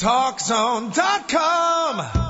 TalkZone.com.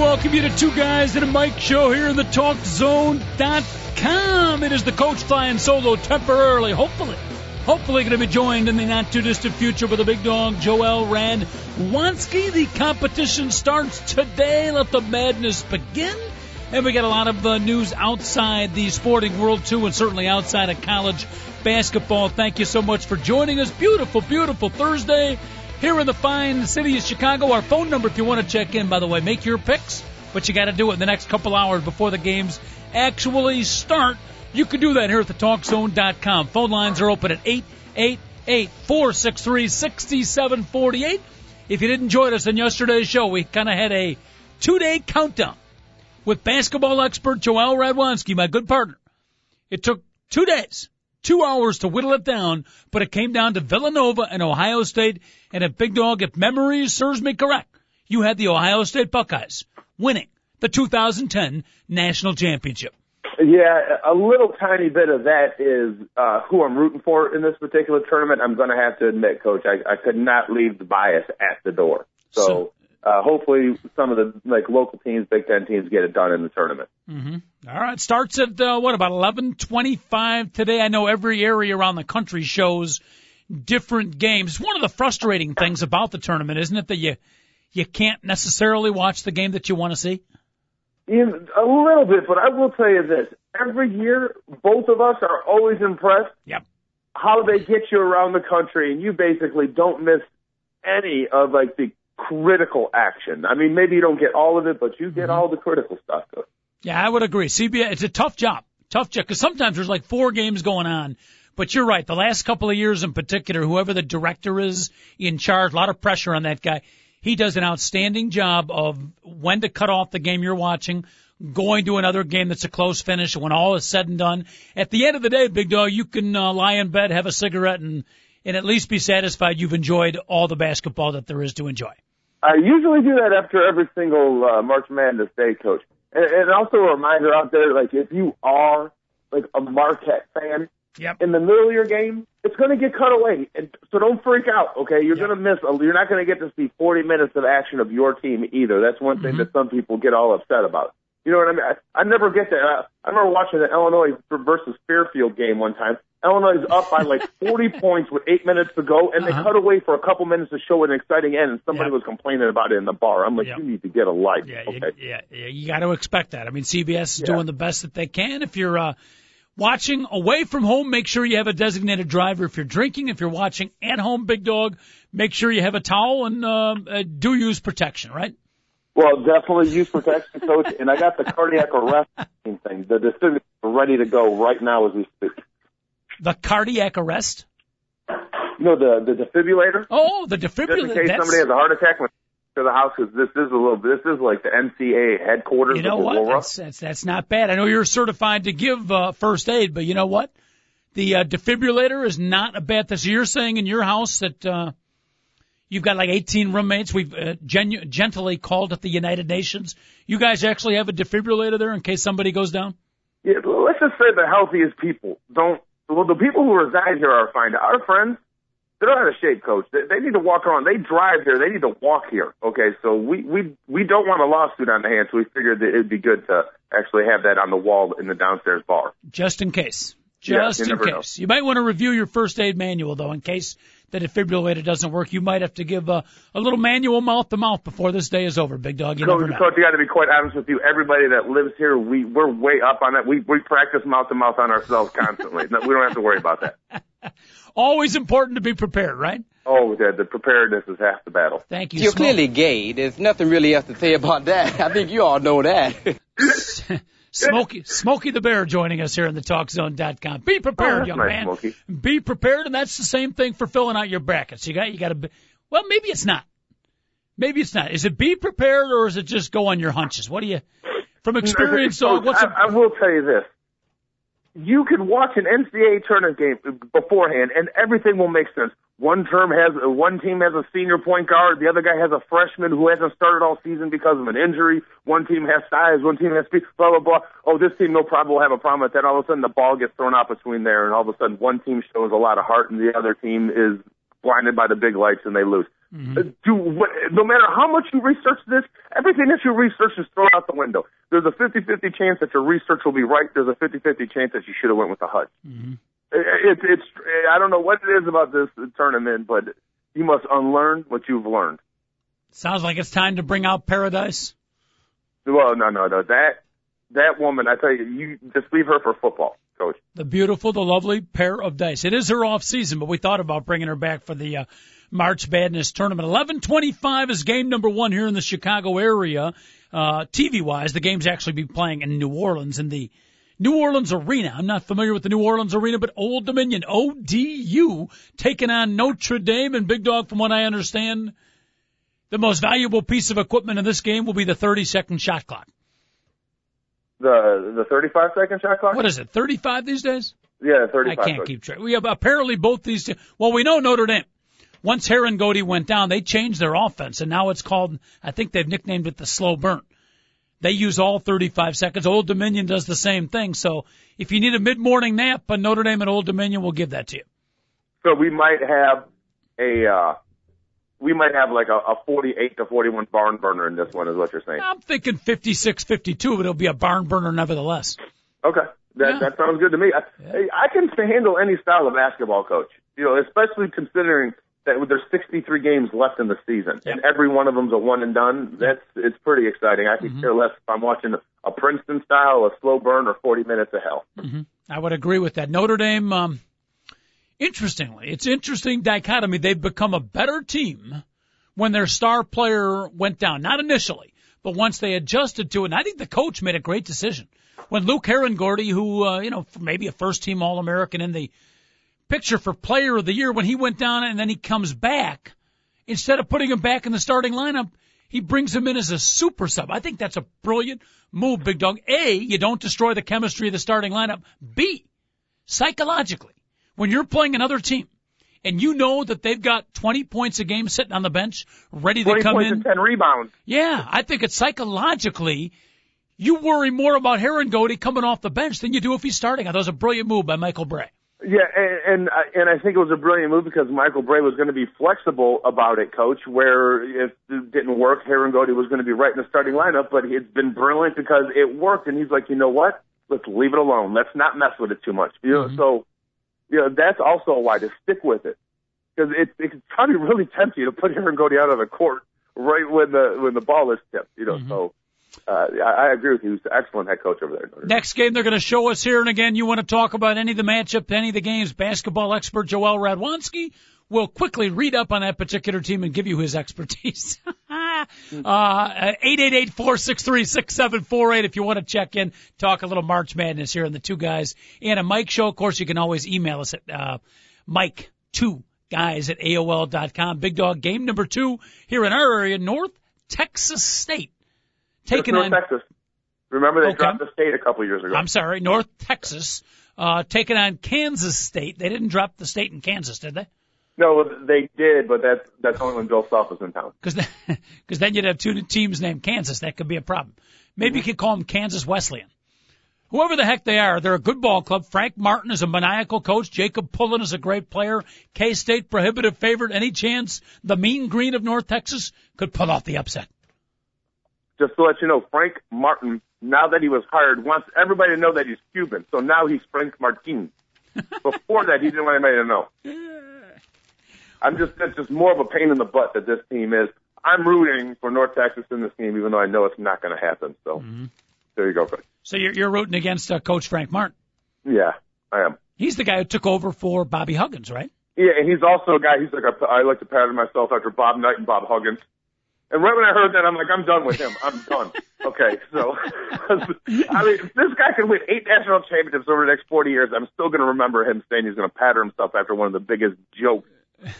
welcome you to Two Guys and a Mic show here in the TalkZone.com. It is the coach flying solo temporarily, hopefully. Hopefully going to be joined in the not too distant future with the big dog, Joel Radwanski. The competition starts today. Let the madness begin. And we got a lot of uh, news outside the sporting world, too, and certainly outside of college basketball. Thank you so much for joining us. Beautiful, beautiful Thursday here in the fine city of Chicago. Our phone number, if you want to check in, by the way, make your picks, but you got to do it in the next couple hours before the games actually start. You can do that here at the TalkZone.com. Phone lines are open at 888-463-6748. If you didn't join us in yesterday's show, we kind of had a two-day countdown with basketball expert Joel Radwanski, my good partner. It took two days two hours to whittle it down, but it came down to Villanova and Ohio State. And if Big Dog, if memory serves me correct, you had the Ohio State Buckeyes winning the 2010 national championship. Yeah, a little tiny bit of that is uh, who I'm rooting for in this particular tournament. I'm going to have to admit, Coach, I, I could not leave the bias at the door. So, so uh, hopefully, some of the like local teams, Big Ten teams, get it done in the tournament. Mm-hmm. All right, starts at uh, what about 11:25 today? I know every area around the country shows different games. One of the frustrating things about the tournament, isn't it, that you you can't necessarily watch the game that you want to see? In a little bit, but I will tell you this: every year, both of us are always impressed. Yep. How they get you around the country, and you basically don't miss any of like the critical action. I mean, maybe you don't get all of it, but you get mm-hmm. all the critical stuff. Yeah, I would agree. CBS, it's a tough job, tough job, because sometimes there's like four games going on. But you're right. The last couple of years in particular, whoever the director is in charge, a lot of pressure on that guy. He does an outstanding job of when to cut off the game you're watching, going to another game that's a close finish when all is said and done. At the end of the day, big dog, you can uh, lie in bed, have a cigarette, and and at least be satisfied you've enjoyed all the basketball that there is to enjoy. I usually do that after every single uh, March Madness day, coach. And, and also a reminder out there, like if you are like a Marquette fan, Yep. In the middle of your game, it's going to get cut away, and so don't freak out. Okay, you're yep. going to miss. A, you're not going to get to see 40 minutes of action of your team either. That's one thing mm-hmm. that some people get all upset about. You know what I mean? I, I never get that. I, I remember watching the Illinois versus Fairfield game one time. Illinois is up by like 40 points with eight minutes to go, and they uh-huh. cut away for a couple minutes to show an exciting end, and somebody yep. was complaining about it in the bar. I'm like, yep. you need to get a life. Yeah, okay? you, yeah, yeah, you got to expect that. I mean, CBS is yeah. doing the best that they can. If you're uh, watching away from home, make sure you have a designated driver. If you're drinking, if you're watching at home, big dog, make sure you have a towel and uh, uh, do use protection, right? Well, definitely use protection, coach. and I got the cardiac arrest thing. The defibrillator ready to go right now as we speak. The cardiac arrest? No, the the defibrillator. Oh, the defibrillator. Just in case That's... somebody has a heart attack when to the house because this is a little. This is like the NCAA headquarters. You know what? That's, that's that's not bad. I know you're certified to give uh, first aid, but you know what? The uh, defibrillator is not a bad thing. So you're saying in your house that uh, you've got like 18 roommates. We've uh, genu- gently called it the United Nations. You guys actually have a defibrillator there in case somebody goes down. Yeah, let's just say the healthiest people don't well, the people who reside here are fine. Our friends, they're out of shape, coach. They, they need to walk around. They drive here. They need to walk here. Okay, so we we we don't want a lawsuit on the hands. So we figured that it'd be good to actually have that on the wall in the downstairs bar, just in case. Just yeah, in case. Know. You might want to review your first aid manual though, in case the defibrillator doesn't work. You might have to give a, a little manual mouth to mouth before this day is over, big dog. You Coach, never know. Coach, I got to be quite honest with you. Everybody that lives here, we we're way up on that. We we practice mouth to mouth on ourselves constantly. no, we don't have to worry about that. Always important to be prepared, right? Oh, the, the preparedness is half the battle. Thank you. You're Smoke. clearly gay. There's nothing really else to say about that. I think you all know that. Smokey, Smokey the Bear joining us here in the TalkZone.com. Be prepared, Oh, young nice, man. Smokey. Be prepared, and that's the same thing for filling out your brackets. You got, you got to. Be, well, maybe it's not. Maybe it's not. Is it be prepared or is it just go on your hunches? What do you, from experience, So, dog? What's I, a, I will tell you this. You can watch an NCAA tournament game beforehand, and everything will make sense. One term has one team has a senior point guard, the other guy has a freshman who hasn't started all season because of an injury. One team has size, one team has speed. Blah blah blah. Oh, this team no problem will have a problem with that. All of a sudden, the ball gets thrown out between there, and all of a sudden, one team shows a lot of heart, and the other team is blinded by the big lights, and they lose. Uh, Do what, no matter how much you research this, everything that you research is thrown out the window. There's a 50-50 chance that your research will be right. There's a 50-50 chance that you should have went with the HUD. It's it's I don't know what it is about this tournament, but you must unlearn what you've learned. sounds like it's time to bring out paradise. Well, no, no, no. That that woman, I tell you, you just leave her for football, coach. The beautiful, the lovely pair of dice. It is her off season, but we thought about bringing her back for the uh, March Madness tournament. 11:25 is game number one here in the Chicago area. Uh, TV wise, the game's actually be playing in New Orleans in the New Orleans Arena. I'm not familiar with the New Orleans Arena, but Old Dominion, ODU, taking on Notre Dame and Big Dog. From what I understand, the most valuable piece of equipment in this game will be the 30 second shot clock. The the 35 second shot clock. What is it? 35 these days? Yeah, I 35. can't keep track. We have apparently both these. Two, well, we know Notre Dame. Once Harangody went down, they changed their offense, and now it's called. I think they've nicknamed it the slow burn. They use all 35 seconds. Old Dominion does the same thing. So if you need a mid-morning nap, but Notre Dame and Old Dominion will give that to you. So we might have a uh we might have like a, a 48 to 41 barn burner in this one, is what you're saying. I'm thinking 56, 52, but it'll be a barn burner nevertheless. Okay, that Yeah. that sounds good to me. I, I can handle any style of basketball, coach. You know, especially considering that there's 63 games left in the season, and every one of them's a one and done. That's it's pretty exciting. I could care less if I'm watching a Princeton style, a slow burn, or 40 minutes of hell. I would agree with that. Notre Dame, um, interestingly, it's interesting dichotomy. They've become a better team when their star player went down. Not initially, but once they adjusted to it. And I think the coach made a great decision. When Luke Harangody, who, uh, you know, maybe a first team All American in the picture for player of the year, when he went down and then he comes back, instead of putting him back in the starting lineup, he brings him in as a super sub. I think that's a brilliant move, Big Dog. A, you don't destroy the chemistry of the starting lineup. B, psychologically, when you're playing another team and you know that they've got 20 points a game sitting on the bench, ready to 20 come points in. and 10 rebounds. Yeah, I think it's psychologically, you worry more about Harangody coming off the bench than you do if he's starting. That was a brilliant move by Michael Brey. Yeah, and and I- and I think it was a brilliant move because Michael Brey was going to be flexible about it, Coach. Where if it didn't work, Harangody was going to be right in the starting lineup. But it's been brilliant because it worked, and he's like, you know what? Let's leave it alone. Let's not mess with it too much. You know, mm-hmm. so you know that's also why to stick with it because it it can probably really tempt you to put Harangody out on the court right when the when the ball is tipped. You know, mm-hmm. so. Uh, I, agree with you. He's an excellent head coach over there. Next game they're going to show us here, and again, you want to talk about any of the matchup, any of the games. Basketball expert Joel Radwanski will quickly read up on that particular team and give you his expertise. uh, eight eight eight four six three six seven four eight. If you want to check in, talk a little March Madness here, and the two guys and a Mic show. Of course, you can always email us at uh, Mike two guys at AOL dot com. Big Dog game number two here in our area, North Texas State. Taking North on Texas. Remember they Okay. dropped the state a couple years ago. I'm sorry, North Texas, uh, taking on Kansas State. They didn't drop the state in Kansas, did they? No, they did, but that's that's only when Bill Self was in town. Because cause then you'd have two teams named Kansas. That could be a problem. Maybe you could call them Kansas Wesleyan. Whoever the heck they are, they're a good ball club. Frank Martin is a maniacal coach. Jacob Pullen is a great player. K-State prohibitive favorite. Any chance the mean green of North Texas could pull off the upset? Just to let you know, Frank Martin, now that he was hired, wants everybody to know that he's Cuban. So now he's Frank Martin. Before that, he didn't want anybody to know. I'm just that's just more of a pain in the butt that this team is. I'm rooting for North Texas in this game, even though I know it's not going to happen. So there you go, Chris. So you're, you're rooting against uh, Coach Frank Martin. Yeah, I am. He's the guy who took over for Bobby Huggins, right? Yeah, and he's also a guy. He's like a, I like to pattern myself after Bob Knight and Bob Huggins. And right when I heard that, I'm like, I'm done with him. I'm done. Okay, so I mean, if this guy can win eight national championships over the next 40 years, I'm still going to remember him saying he's going to pattern himself after one of the biggest joke,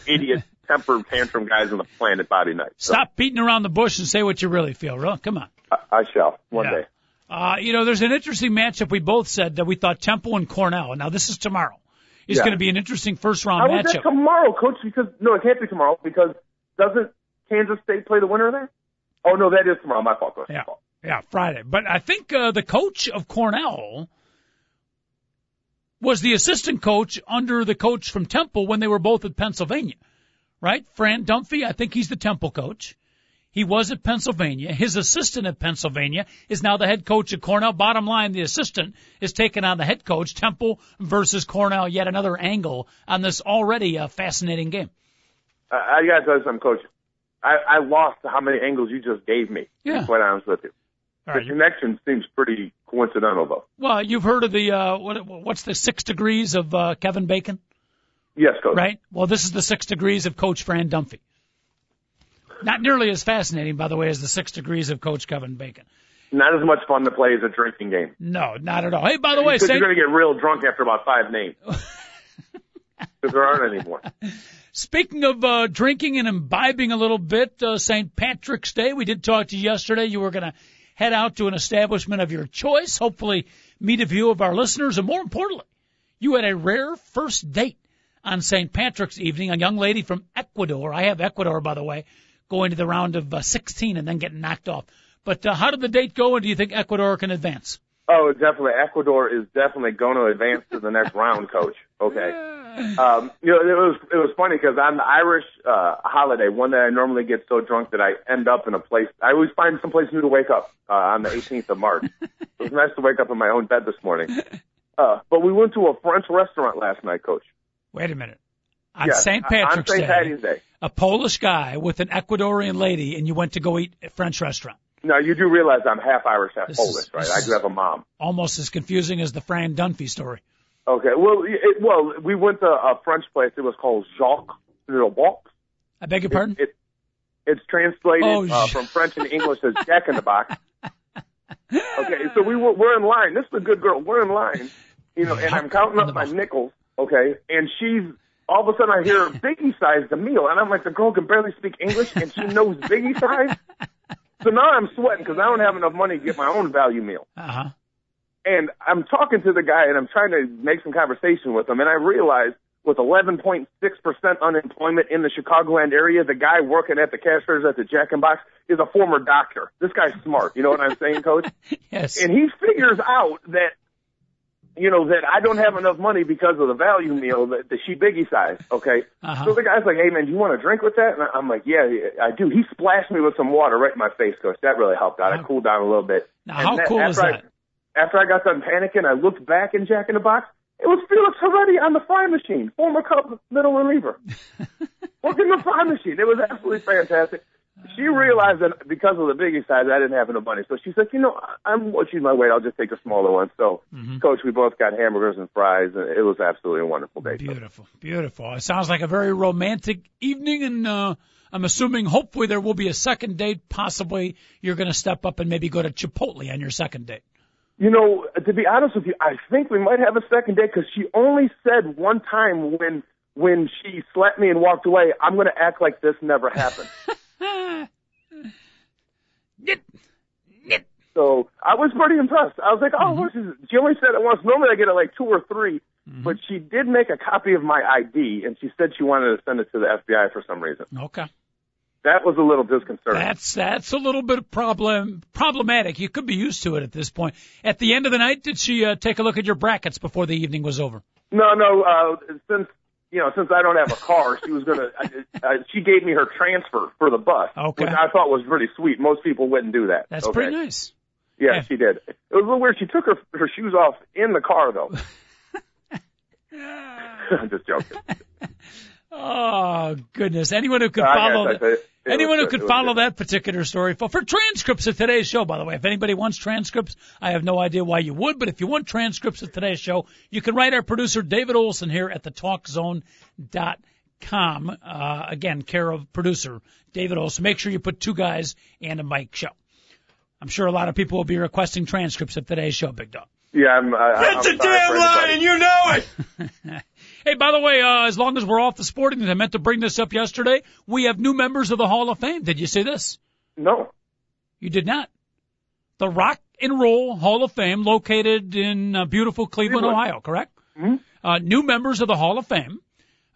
idiot, temper tantrum guys on the planet, Bobby Knight. So, Stop beating around the bush and say what you really feel. Real, come on. I, I shall one Yeah. day. Uh, you know, there's an interesting matchup. We both said that we thought Temple and Cornell. Now this is tomorrow. It's Yeah. going to be an interesting first round How is that matchup. tomorrow, Coach? Because no, it can't be tomorrow because doesn't Kansas State play the winner there? Oh no, that is tomorrow. My fault. Yeah. Yeah, Friday. But I think uh, the coach of Cornell was the assistant coach under the coach from Temple when they were both at Pennsylvania, right? Fran Dunphy, I think he's the Temple coach. He was at Pennsylvania. His assistant at Pennsylvania is now the head coach at Cornell. Bottom line, the assistant is taking on the head coach, Temple versus Cornell, yet another angle on this already uh, fascinating game. I, I gotta tell you something, Coach. I, I lost how many angles you just gave me. To Yeah. be quite honest with you. All The right. connection seems pretty coincidental, though. Well, you've heard of the, uh, what, what's the six degrees of uh, Kevin Bacon? Yes, Coach. right? Well, this is the six degrees of Coach Fran Dunphy. Not nearly as fascinating, by the way, as the six degrees of Coach Kevin Bacon. Not as much fun to play as a drinking game. No, not at all. Hey, by the way, Saint, you're going to get real drunk after about five names. Because there aren't any more. speaking of uh, drinking and imbibing a little bit, uh, St. Patrick's Day, we did talk to you yesterday. You were going to head out to an establishment of your choice, hopefully meet a few of our listeners, and more importantly, you had a rare first date on St. Patrick's evening, a young lady from Ecuador. I have Ecuador, by the way, going to the round of uh, 16 and then getting knocked off. But uh, how did the date go, and do you think Ecuador can advance? Oh, definitely. Ecuador is definitely going to advance to the next round, Coach. Okay. Um, you know, it was it was funny because on the Irish uh, holiday, one that I normally get so drunk that I end up in a place. I always find someplace new to wake up uh, on the 18th of March. it was nice to wake up in my own bed this morning. Uh, but we went to a French restaurant last night, Coach. Wait a minute. On Yeah, St. Patrick's St. Day, Day. a Polish guy with an Ecuadorian lady, and you went to go eat at a French restaurant. Now you do realize I'm half Irish, half This is- Polish, right? I do have a mom. Almost as confusing as the Fran Dunphy story. Okay. Well, it, well, we went to a French place. It was called Jacques Le Box. I beg your pardon? It, it's translated Oh, uh, from French and English as Jack in the Box. Okay, so we were, we're in line. This is a good girl. We're in line, you know, and I'm counting up my nickels. Okay, and she's all of a sudden I hear Biggie size the meal, and I'm like, the girl can barely speak English, and she knows Biggie size. So now I'm sweating because I don't have enough money to get my own value meal. Uh huh. And I'm talking to the guy and I'm trying to make some conversation with him. And I realize with 11.6% unemployment in the Chicagoland area, the guy working at the cashiers at the Jack and Box is a former doctor. This guy's smart. You know what I'm saying, coach? Yes. And he figures out that, you know, that I don't have enough money because of the value meal, the, the she biggie size. Okay. Uh-huh. So the guy's like, hey man, do you want a drink with that? And I'm like, yeah, I do. He splashed me with some water right in my face, coach. That really helped out. I cooled down a little bit. Now, And how that- cool is I- that? After I got done panicking, I looked back in Jack in the Box. It was Felix Heredia on the fry machine, former Cub middle reliever. Working the fry machine. It was absolutely fantastic. She realized that because of the biggie size, I didn't have enough money. So she said, you know, I'm watching my weight. I'll just take a smaller one. So, Mm-hmm. Coach, we both got hamburgers and fries, and it was absolutely a wonderful day. Beautiful, beautiful. It sounds like a very romantic evening, and uh, I'm assuming hopefully there will be a second date. Possibly you're going to step up and maybe go to Chipotle on your second date. You know, to be honest with you, I think we might have a second date because she only said one time when when she slapped me and walked away, I'm going to act like this never happened. So I was pretty impressed. I was like, oh, mm-hmm. this? she only said it once. Normally I get it like two or 3 mm-hmm. but she did make a copy of my ID and she said she wanted to send it to the FBI for some reason. Okay. That was a little disconcerting. That's that's a little bit of problem problematic. You could be used to it at this point. At the end of the night, did she uh, take a look at your brackets before the evening was over? No, no. Uh, since you know, since I don't have a car, she was gonna. uh, she gave me her transfer for the bus, Okay. which I thought was pretty sweet. Most people wouldn't do that. That's okay? pretty nice. Yeah, Yeah. she did. It was a little weird. She took her her shoes off in the car though. I'm just joking. Oh goodness! Anyone who could I follow guess the- it- anyone was who could follow good. that particular story for for transcripts of today's show. By the way, if anybody wants transcripts, I have no idea why you would, but if you want transcripts of today's show, you can write our producer David Olson here at the TalkZone.com. com. Uh, again, care of producer David Olson. Make sure you put two guys and a mic show. I'm sure a lot of people will be requesting transcripts of today's show, Big Dog. Yeah, I'm. I, That's I'm a damn lie, and you know it. hey, by the way, uh, as long as we're off the sporting, I meant to bring this up yesterday. We have new members of the Hall of Fame. Did you see this? No. You did not. The Rock and Roll Hall of Fame, located in uh, beautiful Cleveland, Cleveland. Ohio, correct? Hmm? Uh, new members of the Hall of Fame: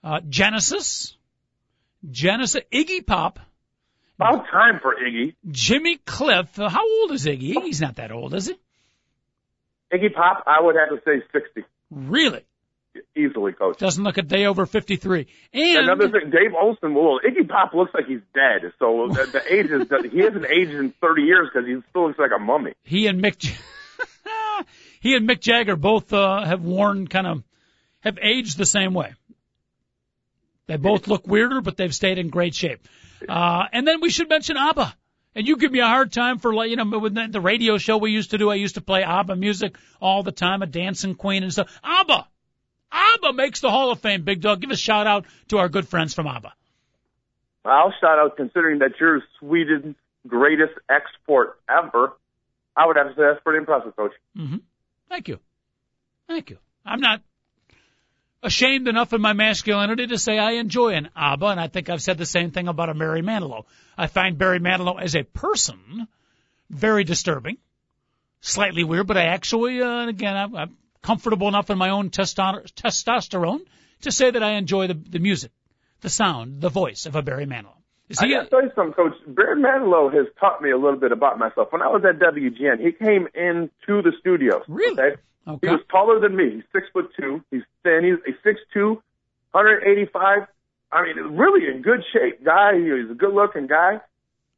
uh, Genesis, Genesis, Iggy Pop, About time for Iggy. Jimmy Cliff. Uh, how old is Iggy? Iggy's not that old, is he? Iggy Pop, I would have to say 60. Really? Easily, coach. Doesn't look a day over 53. And Another thing, Dave Olson, well, Iggy Pop looks like he's dead. So the, the age is, he hasn't aged in 30 years because he still looks like a mummy. he and Mick, he and Mick Jagger both uh, have worn kind of have aged the same way. They both look weirder, but they've stayed in great shape. Uh, and then we should mention ABBA. And you give me a hard time for like you know with the, the radio show we used to do. I used to play ABBA music all the time, a dancing queen and stuff. ABBA, ABBA makes the Hall of Fame. Big dog, give a shout out to our good friends from ABBA. I'll shout out considering that you're Sweden's greatest export ever. I would have to say that's pretty impressive, coach. hmm Thank you. Thank you. I'm not ashamed enough in my masculinity to say I enjoy an ABBA, and I think I've said the same thing about a Barry Manilow. I find Barry Manilow as a person very disturbing, slightly weird, but I actually, uh, and again, I'm, I'm comfortable enough in my own testo- testosterone to say that I enjoy the, the music, the sound, the voice of a Barry Manilow. Is I he? gotta tell you something, Coach. Barry Manilow has taught me a little bit about myself. When I was at WGN, he came into the studio. Really? Okay? okay. He was taller than me. He's six foot two. He's thin. He's a six two, 185. I mean, really in good shape guy. He's a good looking guy.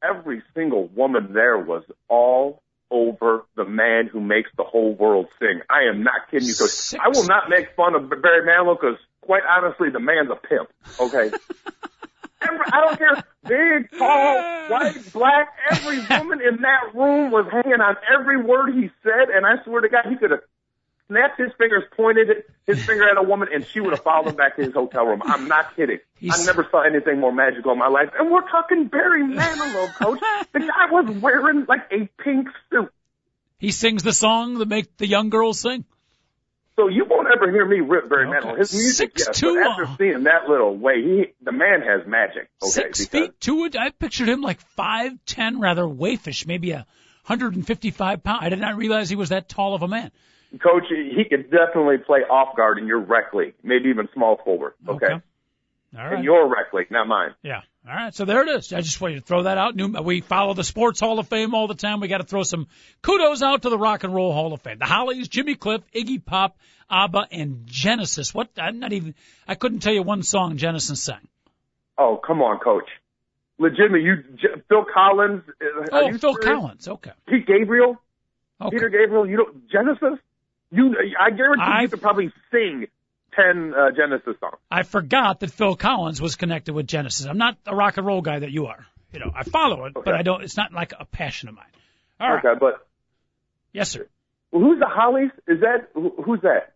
Every single woman there was all over the man who makes the whole world sing. I am not kidding you, Coach. Six. I will not make fun of Barry Manilow because, quite honestly, the man's a pimp. Okay. Every, I don't care, big, tall, white, black. Every woman in that room was hanging on every word he said, and I swear to God, he could have snapped his fingers, pointed his finger at a woman, and she would have followed him back to his hotel room. I'm not kidding. He's- I never saw anything more magical in my life. And we're talking Barry Manilow, coach. The guy was wearing like a pink suit. He sings the song that make the young girls sing. So you won't ever hear me rip Barry Okay. Manilow. His music, Six yes, two, after seeing that little way, he the man has magic. Okay, Six because feet two. I pictured him like five ten, rather waifish, maybe a hundred and fifty-five pound. I did not realize he was that tall of a man. Coach, he could definitely play off guard in your rec league, maybe even small forward. Okay, All in right. your rec league, not mine. Yeah. All right. So there it is. I just wanted to throw that out. New, we follow the Sports Hall of Fame all the time. We got to throw some kudos out to the Rock and Roll Hall of Fame. The Hollies, Jimmy Cliff, Iggy Pop, ABBA, and Genesis. What? I'm not even. I couldn't tell you one song Genesis sang. Oh, come on, Coach. Legitimately, you Phil Collins. uh, Oh, you Phil serious? Collins. Okay. Pete Gabriel, Okay. Peter Gabriel. You don't Genesis. You, I guarantee I- you could probably sing ten uh, Genesis songs. I forgot that Phil Collins was connected with Genesis. I'm not a rock and roll guy that you are. You know, I follow it, but I don't. It's not like a passion of mine. All right. Okay, but Yes, sir. well, who's the Hollies? Is that who's that?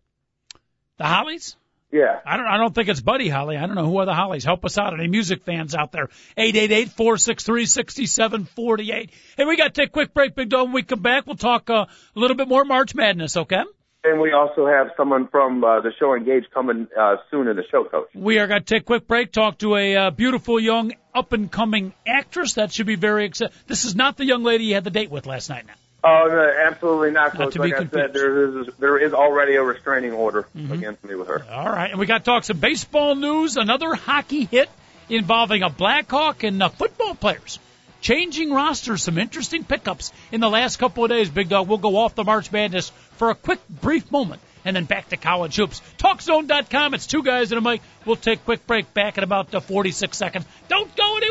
The Hollies. Yeah. I don't. I don't think it's Buddy Holly. I don't know who are the Hollies. Help us out. Any music fans out there? Eight eight eight four six three sixty seven forty eight. Hey, we got to take a quick break, Big Dog. When we come back, we'll talk uh, a little bit more March Madness. Okay. And we also have someone from uh, the show Engage coming uh, soon in the show, Coach. We are going to take a quick break. Talk to a uh, beautiful young up and coming actress. That should be very exciting. This is not the young lady you had the date with last night. Now. Oh, no, absolutely not, Not Coach. to be like I confused. said, there is there is already a restraining order against me with her. All right, and we got to talk some baseball news. Another hockey hit involving a Blackhawk and uh, football players changing rosters. Some interesting pickups in the last couple of days. Big dog. We'll go off the March Madness for a quick, brief moment, and then back to college hoops. TalkZone.com. It's two guys and a mic. We'll take a quick break. Back in about uh, 46 seconds. Don't go anywhere.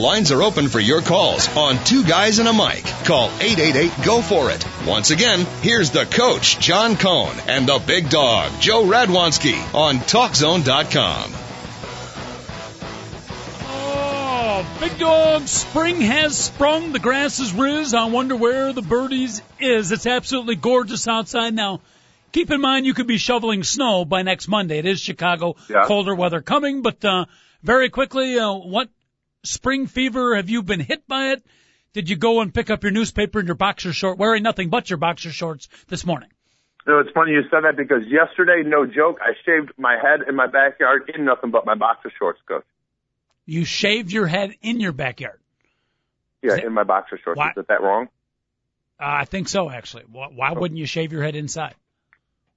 Lines are open for your calls on Two Guys and a Mic. Call 888-GO for it. Once again, here's the coach, John Cohn, and the big dog, Joe Radwanski on TalkZone.com. Oh, big dog, spring has sprung. The grass is riz. I wonder where the birdies is. It's absolutely gorgeous outside now. Keep in mind you could be shoveling snow by next Monday. It is Chicago, Yeah. colder weather coming, but uh, very quickly, uh, what spring fever have you been hit by it? Did you go and pick up your newspaper and your boxer short, wearing nothing but your boxer shorts this morning? Know, it's funny you said that because yesterday, no joke, I shaved my head in my backyard in nothing but my boxer shorts, coach. You shaved your head in your backyard. Yeah, it- in my boxer shorts. Why- Is that wrong? Uh, I think so, actually. Why, why wouldn't you shave your head inside?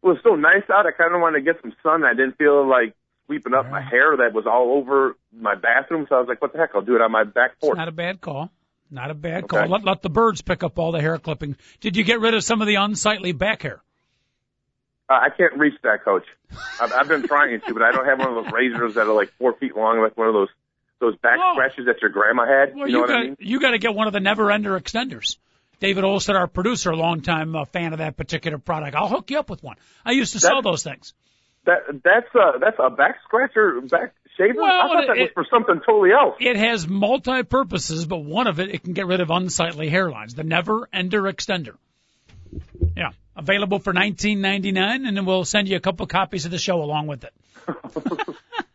Well, it's so nice out. I kind of wanted to get some sun. I didn't feel like sweeping up my hair that was all over my bathroom. So I was like, what the heck? I'll do it on my back It's porch. not a bad call. Not a bad Okay. call. Let, let the birds pick up all the hair clippings. Did you get rid of some of the unsightly back hair? Uh, I can't reach that, coach. I've, I've been trying to, but I don't have one of those razors that are like four feet long, like one of those those back Oh. scratches that your grandma had. Well, you know what got I mean? you got to get one of the never ender extenders. David Olson, our producer, a longtime uh, fan of that particular product. I'll hook you up with one. I used to sell those things. That that's a that's a back scratcher, back shaver. Well, I thought that it- was for something totally else. It has multi purposes, but one of it, it can get rid of unsightly hairlines. The never ender extender. Yeah. Available for nineteen ninety nine, and then we'll send you a couple copies of the show along with it.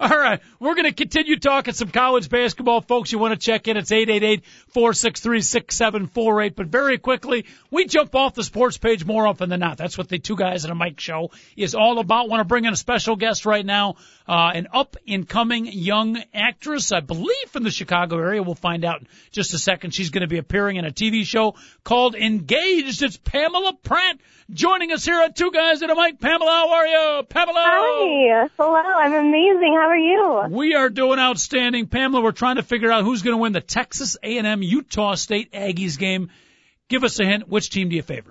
All right, we're going to continue talking some college basketball, folks. You want to check in? It's eight eight eight four six three six seven four eight. But very quickly, we jump off the sports page more often than not. That's what the two guys and a mic show is all about. Want to bring in a special guest right now, uh, an up and coming young actress, I believe from the Chicago area. We'll find out in just a second. She's going to be appearing in a TV show called Engaged. It's Pamela Pratt joining us here at Two Guys and a Mic. Pamela, how are you? Pamela. Hi. Hello. I'm amazing. How are you? We are doing outstanding. Pamela, we're trying to figure out who's going to win the Texas A&M Utah State Aggies game. Give us a hint. Which team do you favor?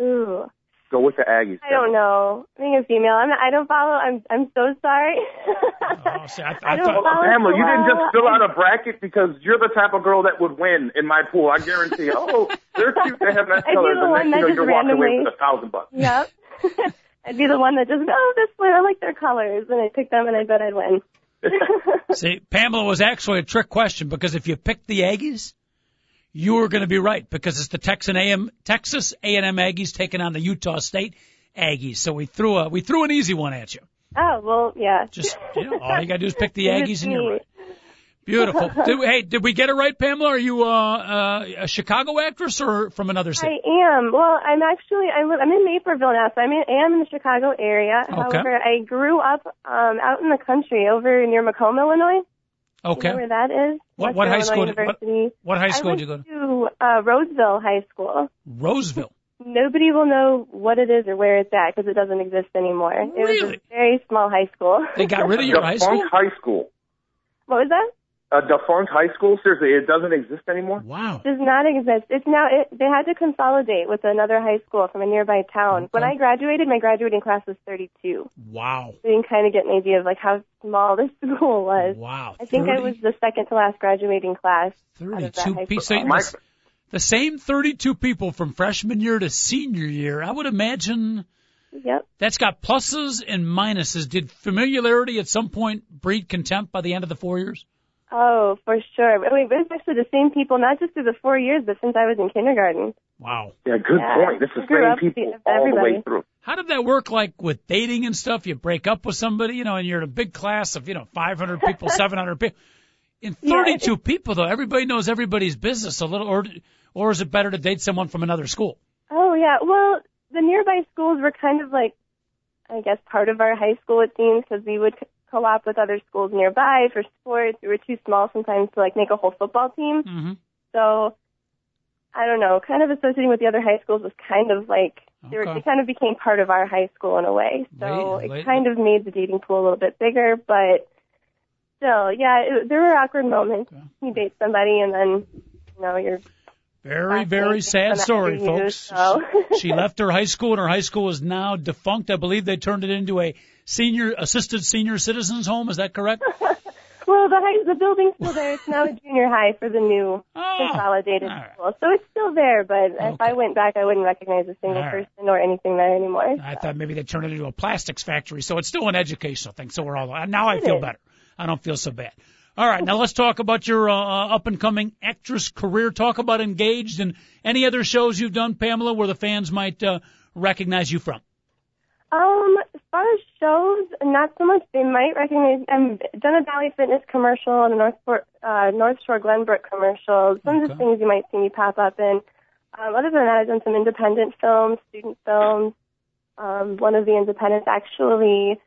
Ooh. Go with the Aggies. I don't know. Being a female, I'm, I don't follow. I'm. I'm so sorry. Oh, see, I, I I don't thought, follow Pamela, you didn't just fill out a bracket because you're the type of girl that would win in my pool. I guarantee. Oh, they're cute. They have nice I'd be colors. the And one next that you know, just you're walking away randomly- with a thousand bucks. Yep. I'd be the one that just, oh, this one, I like their colors, and I pick them, and I bet I'd win. see, Pamela was actually a trick question because if you picked the Aggies, you were going to be right because it's the Texan A&M, Texas A&M Aggies taking on the Utah State Aggies. So we threw a we threw an easy one at you. oh well, yeah. Just you know, all you got to do is pick the Aggies and you're right. Beautiful. Did, hey, did we get it right, Pamela? Are you uh, uh, a Chicago actress or from another city? I am. Well, I'm actually I live, I'm in Naperville now, so I'm in, am in the Chicago area. However, I grew up um out in the country over near Macomb, Illinois. Okay. You know where that is? What- what high Illinois school did- what- What high school I did you go to? to uh, Roseville High School. Roseville. Nobody will know what it is or where it's at because it doesn't exist anymore. It was Really? a very small high school. They got rid of your high school? Defunct high school. what was that? A defunct high school? Seriously, it doesn't exist anymore? Wow. Does not exist. It's now. It, they had to consolidate with another high school from a nearby town. When I graduated, my graduating class was 32. Wow. So you can kind of get an idea of like how small this school was. Wow. I think I was the second to last graduating class. out of that 32 high people. school. My, The same 32 people from freshman year to senior year. I would imagine Yep. that's got pluses and minuses. Did familiarity at some point breed contempt by the end of the four years? Oh, for sure. I mean, it's actually the same people, not just through the four years, but since I was in kindergarten. Wow. yeah, good Yeah, point. This is grew same people with all the way everybody. through. How did that work like with dating and stuff? You break up with somebody, you know, and you're in a big class of, you know, 500 people, 700 people. In Yeah, 32 people though, everybody knows everybody's business a little, or, or is it better to date someone from another school? Oh yeah. Well, the nearby schools were kind of like, I guess, part of our high school. It seems because we would co- co-op with other schools nearby for sports. We were too small sometimes to like make a whole football team. Mm-hmm. So I don't know. Kind of associating with the other high schools was kind of like they, were, they kind of became part of our high school in a way. So Late- it late- kind of made the dating pool a little bit bigger, but still, yeah, it, there were awkward moments. Okay. You date somebody and then you know you're Very, very sad story, folks. she left her high school, and her high school is now defunct. I believe they turned it into a senior assisted senior citizens home. Is that correct? Well, the high, the building's still there. It's now a junior high for the new Oh, consolidated right. school, so it's still there. But if I went back, I wouldn't recognize a single right. person or anything there anymore. I thought maybe they turned it into a plastics factory, so it's still an educational thing. So we're all now I feel is. better. I don't feel so bad. All right, now let's talk about your uh, up and coming actress career. Talk about Engaged and any other shows you've done, Pamela, where the fans might uh, recognize you from. Um, far as shows, not so much. They might recognize. I've done a Valley Fitness commercial and a North Shore, uh, North Shore Glenbrook commercial. Some of the things you might see me pop up in. Um, other than that, I've done some independent films, student films. Um, one of the independents actually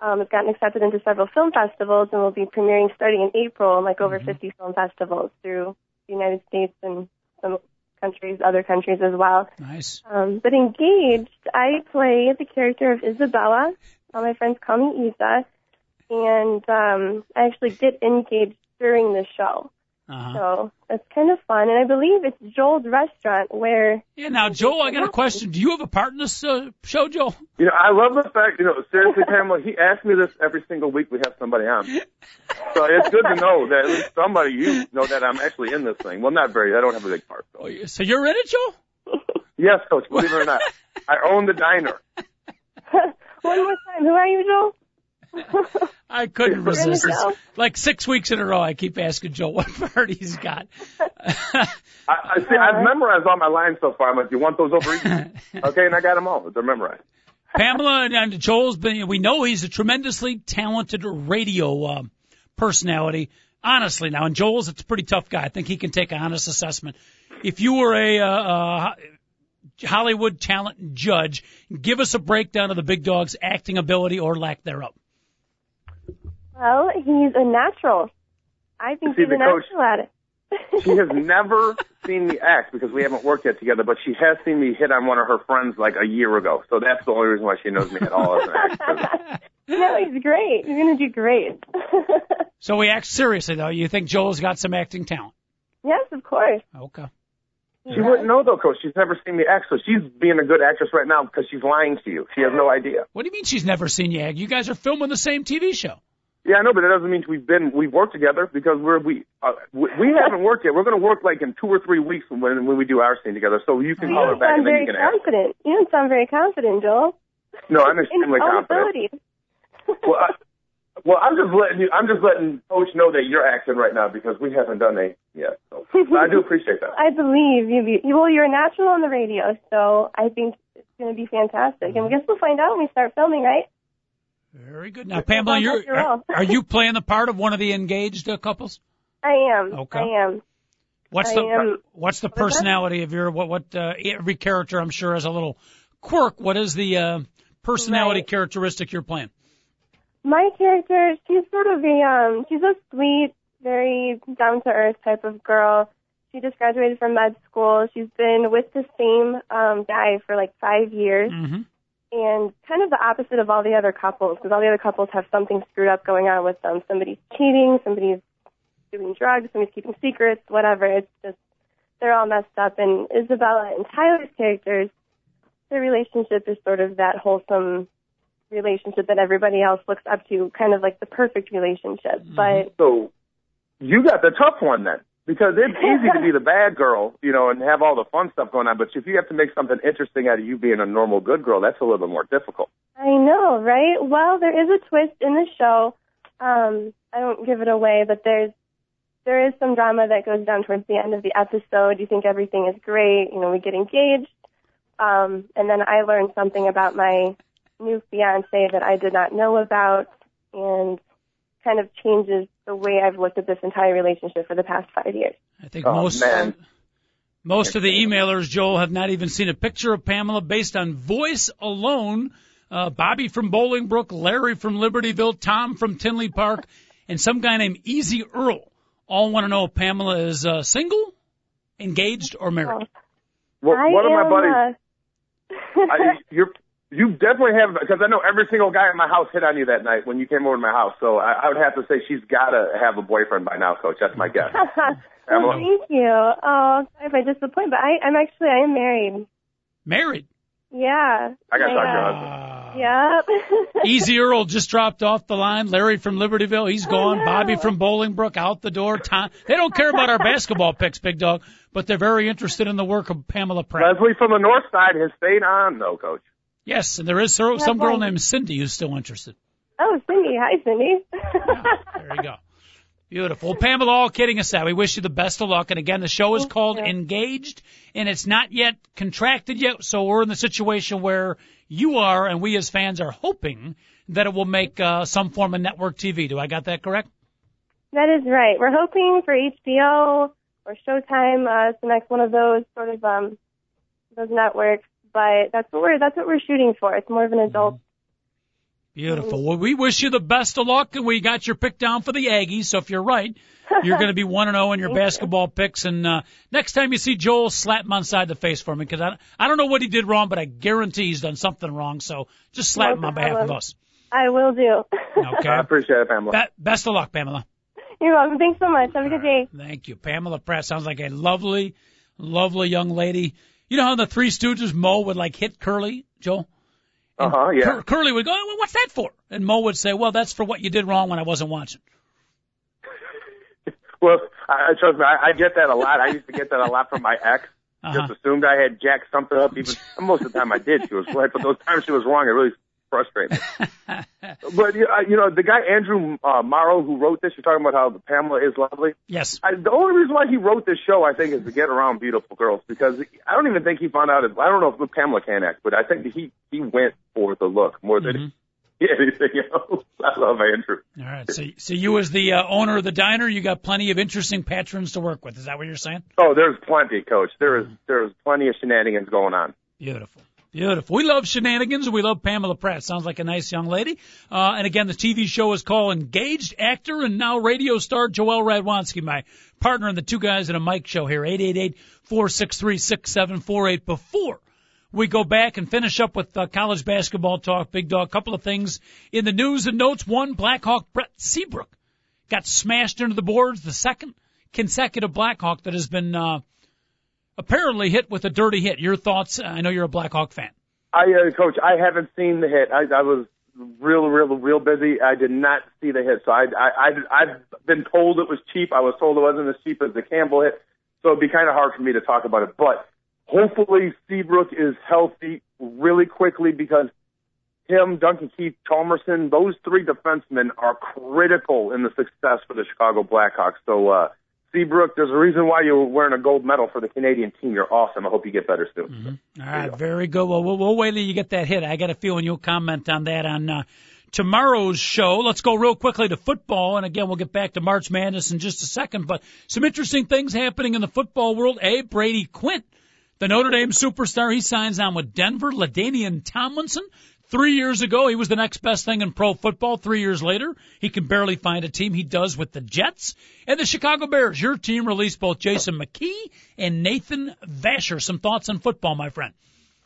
um, has gotten accepted into several film festivals and will be premiering starting in April, like over 50 film festivals through the United States and some countries, other countries as well. Nice. Um, but engaged, I play the character of Isabella. All my friends call me Isa, and um, I actually get engaged during the show. Uh-huh. So that's kind of fun, and I believe it's Joel's restaurant where Yeah. Now, Joel, I got a question. Do you have a part in this uh, show, Joel? You know, I love the fact, you know, seriously, Pamela, he asks me this every single week we have somebody on. So it's good to know that at least somebody, you know that I'm actually in this thing. Well, not very, I don't have a big part. So. Oh, you- So you're in it, Joel? Yes, coach, believe it or not. I own the diner. one more time. Who are you, Joel? I couldn't You're in the resist. show? Like six weeks in a row, I keep asking Joel what part he's got. I, I see, I've memorized all my lines so far. I'm like, you want those over easy? Okay, and I got them all. They're memorized. Pamela and, and Joel's been, we know he's a tremendously talented radio um, personality. Honestly, now, and Joel's it's a pretty tough guy. I think he can take an honest assessment. If you were a uh, uh, Hollywood talent judge, give us a breakdown of the big dog's acting ability or lack thereof. Well, he's a natural. I think See, he's the a coach- natural at it. She has never seen me act because we haven't worked yet together, but she has seen me hit on one of her friends like a year ago. So that's the only reason why she knows me at all as an actor. no, he's great. You're gonna do great. So we act seriously though. You think Joel's got some acting talent? yes, of course. Okay. She wouldn't know though, coach. She's never seen me act, so she's being a good actress right now because she's lying to you. She has no idea. What do you mean she's never seen you act? You guys are filming the same TV show. Yeah, I know, but it doesn't mean we've been we've worked together because we're we uh, we, we haven't worked yet. We're going to work like in two or three weeks when when we do our scene together. So you can You call her back and then you can ask. confident. You don't sound very confident, Joel. No, I'm extremely confident. Well, I, well, I'm just letting you. I'm just letting Coach know that you're acting right now because we haven't done a yet. So I do appreciate that. I believe you. Be, well, you're a natural on the radio, so I think it's going to be fantastic. And I guess we'll find out when we start filming, right? Very good. Now, Pamela, you're you're are, are you playing the part of one of the engaged uh, couples? I am. Okay. I am. What's I the am- what's the personality of your what what uh, every character I'm sure has a little quirk. What is the uh, personality Right. characteristic you're playing? My character, she's sort of a um, she's a sweet, very down to earth type of girl. She just graduated from med school. She's been with the same um, guy for like five years. Mm-hmm. And kind of the opposite of all the other couples because all the other couples have something screwed up going on with them. Somebody's cheating, somebody's doing drugs, somebody's keeping secrets, whatever. It's just they're all messed up. And Isabella and Tyler's characters, their relationship is sort of that wholesome relationship that everybody else looks up to, kind of like the perfect relationship. Mm-hmm. But So you got the tough one then. Because it's easy to be the bad girl, you know, and have all the fun stuff going on. But if you have to make something interesting out of you being a normal good girl, that's a little bit more difficult. I know, right? Well, there is a twist in the show. Um, I don't give it away, but there's there is some drama that goes down towards the end of the episode. You think everything is great, you know, we get engaged, um, and then I learned something about my new fiance that I did not know about, and kind of changes the way I've looked at this entire relationship for the past five years. I think Oh, most man. most of the emailers, Joel, have not even seen a picture of Pamela based on voice alone. Uh, Bobby from Bolingbrook, Larry from Libertyville, Tom from Tinley Park, and some guy named Easy Earl all want to know if Pamela is uh, single, engaged, or married. Well, I one of my buddies, uh, I, you're, you definitely have, because I know every single guy in my house hit on you that night when you came over to my house. So I, I would have to say she's got to have a boyfriend by now, Coach. That's my guess. well, thank you. Oh, sorry if I disappoint, but I, I'm actually I am married. Married. Yeah. I got My, Dr. uh, Hudson. Uh, Yep. Easy Earl just dropped off the line. Larry from Libertyville, he's gone. Bobby from Bolingbrook out the door. Tom, they don't care about our basketball picks, Big Dog, but they're very interested in the work of Pamela Pratt. Leslie from the north side has stayed on, though, Coach. Yes, and there is some some girl named Cindy who's still interested. oh, Cindy. Hi, Cindy. There you go. Beautiful. Pamela, all kidding aside, we wish you the best of luck. And again, the show is Thank called you. Engaged, and it's not yet contracted yet, so we're in the situation where you are, and we as fans are hoping that it will make uh, some form of network TV. Do I got that correct? That is right. We're hoping for HBO or Showtime, uh, it's the next one of those sort of um those networks. But that's what we're that's what we're shooting for. It's more of an adult. Beautiful. Well, we wish you the best of luck, and we got your pick down for the Aggies. So if you're right, you're going to be one and zero in your basketball picks. And uh, next time you see Joel, slap him on side the face for me because I I don't know what he did wrong, but I guarantee he's done something wrong. So just slap No him on behalf of us. I will do. Okay. I appreciate it, Pamela. Be- best of luck, Pamela. You're welcome. Thanks so much. Have a good day. Thank you. Pamela Pratt sounds like a lovely, lovely young lady. You know how the Three Stooges Mo would like hit Curly, Joel? Uh huh. Yeah. Cur- Curly would go, well, what's that for? And Mo would say, well, that's for what you did wrong when I wasn't watching. Well, I, I trust me, I, I get that a lot. I used to get that a lot from my ex. Uh-huh. Just assumed I had jacked something up. Even most of the time I did. She was right, but those times she was wrong, it really frustrated me. but you know, the guy Andrew uh, Morrow who wrote this, you're talking about how Pamela is lovely. Yes. I, the only reason why he wrote this show, I think, is to get around beautiful girls because I don't even think he found out. If, I don't know if Pamela can act, but I think he he went for the look more than anything else. I love Andrew. All right. So, so you as the uh, owner of the diner, you got plenty of interesting patrons to work with. Is that what you're saying? Oh, there's plenty, Coach. There is there's plenty of shenanigans going on. Beautiful. Beautiful. We love shenanigans we love Pamela Pratt. Sounds like a nice young lady. Uh, and again, the TV show is called Engaged Actor and now radio star Joel Radwanski, my partner in the Two Guys and a Mic show here, 888-463-6748. Before we go back and finish up with uh, college basketball talk, Big Dog, a couple of things in the news and notes. One, Blackhawk Brent Seabrook got smashed into the boards, the second consecutive Blackhawk that has been, uh, apparently hit with a dirty hit. Your thoughts? I know you're a Blackhawk fan. I, uh, Coach, I haven't seen the hit. I, I was real, real, real busy. I did not see the hit, so I, I, I, I've been told it was cheap. I was told it wasn't as cheap as the Campbell hit, so it'd be kind of hard for me to talk about it. But hopefully, Seabrook is healthy really quickly because him, Duncan Keith, Hjalmarsson, those three defensemen are critical in the success for the Chicago Blackhawks. So, uh, Seabrook, there's a reason why you're wearing a gold medal for the Canadian team. You're awesome. I hope you get better soon. All right, very good. Well, we'll, we'll wait till you get that hit. I got a feeling you'll comment on that on uh, tomorrow's show. Let's go real quickly to football, and again, we'll get back to March Madness in just a second. But some interesting things happening in the football world. A. Brady Quinn, the Notre Dame superstar, he signs on with Denver. LaDainian Tomlinson. Three years ago, he was the next best thing in pro football. Three years later, he can barely find a team. He does with the Jets. And the Chicago Bears, your team released both Jason McKie and Nathan Vasher. Some thoughts on football, my friend.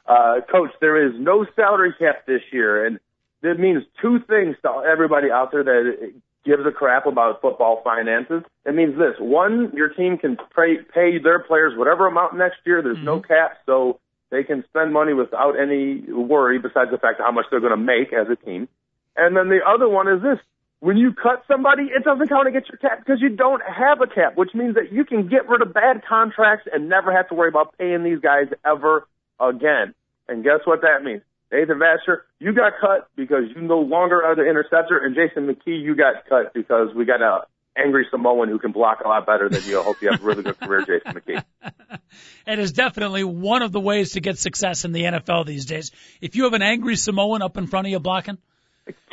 Uh, coach, there is no salary cap this year, and that means two things to everybody out there that gives a crap about football finances. It means this: one, your team can pay, pay their players whatever amount next year. There's no cap, so they can spend money without any worry, besides the fact of how much they're going to make as a team. And then the other one is this. When you cut somebody, it doesn't count against your cap because you don't have a cap, which means that you can get rid of bad contracts and never have to worry about paying these guys ever again. And guess what that means? Nathan Vasher, you got cut because you no longer are the interceptor, and Jason McKie, you got cut because we got a angry Samoan who can block a lot better than you. I hope you have a really good career, Jason McKie. It is definitely one of the ways to get success in the NFL these days. If you have an angry Samoan up in front of you blocking,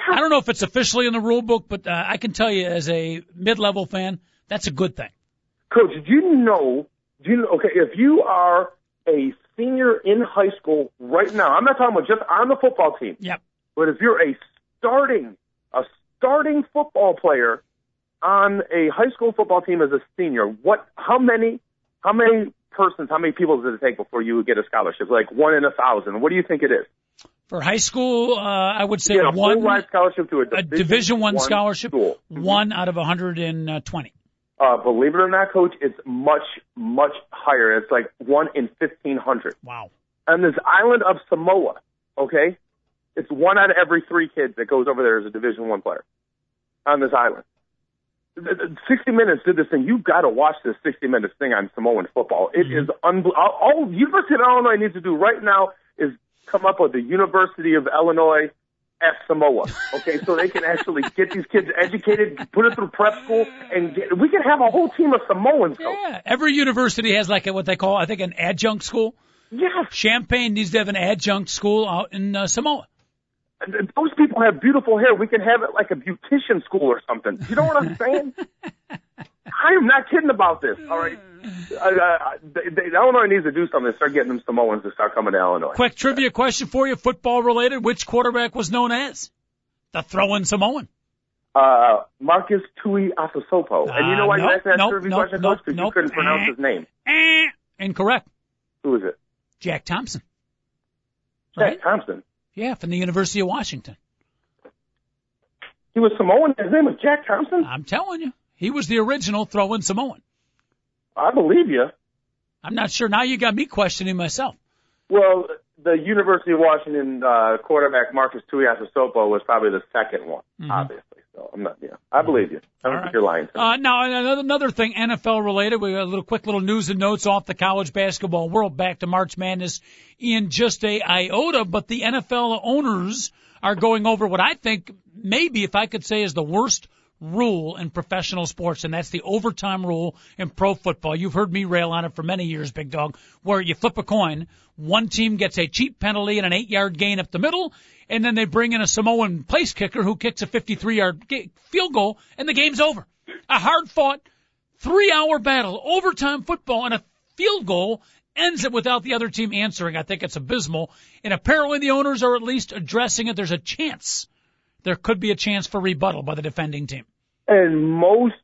I don't know if it's officially in the rule book, but uh, I can tell you as a mid-level fan, that's a good thing. Coach, do you know? Do you know? Okay, if you are a senior in high school right now, I'm not talking about just on the football team, Yep. but if you're a starting a starting football player on a high school football team as a senior, what? How many? How many persons? How many people does it take before you get a scholarship? Like one in a thousand. What do you think it is? For high school, uh, I would say a one scholarship to a a Division, Division One scholarship, School. one out of 120. Uh, believe it or not, Coach, it's much much higher. It's like one in fifteen hundred. Wow. on this island of Samoa, okay? It's one out of every three kids that goes over there as a Division One player on this island. 60 Minutes did this thing. You've got to watch this 60 Minutes thing on Samoan football. It mm-hmm. is unbelievable. All, all University of Illinois needs to do right now is come up with the University of Illinois at Samoa. Okay, so they can actually get these kids educated, put it through prep school, and get, we can have a whole team of Samoans. Coach. Yeah, every university has like a, what they call, I think, an adjunct school. Yeah, Champaign needs to have an adjunct school out in uh, Samoa. And those people have beautiful hair. We can have it like a beautician school or something. You know what I'm saying? I am not kidding about this. All right. Uh, uh, they, Illinois needs to do something start getting them Samoans to start coming to Illinois. Quick trivia question for you, football related. Which quarterback was known as the throw-in Samoan? Uh, Marcus Tuiasosopo. And you know why uh, you asked that nope, trivia nope, question, nope, Because nope. you couldn't pronounce his name. Eh, incorrect. Who is it? Jack Thompson. Jack Right? Thompson. Yeah, from the University of Washington. He was Samoan. His name was Jack Thompson. I'm telling you, he was the original throw-in Samoan. I believe you. I'm not sure. Now you got me questioning myself. Well, the University of Washington uh, quarterback Marcus Tuiasosopo was probably the second one, Mhm. obviously. So I'm not. Yeah, I believe you. I don't All think right. you're lying. Uh, now another, another thing, NFL related. We got a little quick little news and notes off the college basketball world. Back to March Madness in just a iota, but the NFL owners are going over what I think maybe, if I could say, is the worst rule in professional sports, and that's the overtime rule in pro football. You've heard me rail on it for many years, Big Dog, where you flip a coin, one team gets a cheap penalty and an eight yard gain up the middle, and then they bring in a Samoan place kicker who kicks a 53 yard field goal, and the game's over. A hard fought, three hour battle, overtime football, and a field goal ends it without the other team answering. I think it's abysmal. And apparently the owners are at least addressing it. There's a chance. There could be a chance for rebuttal by the defending team. And most,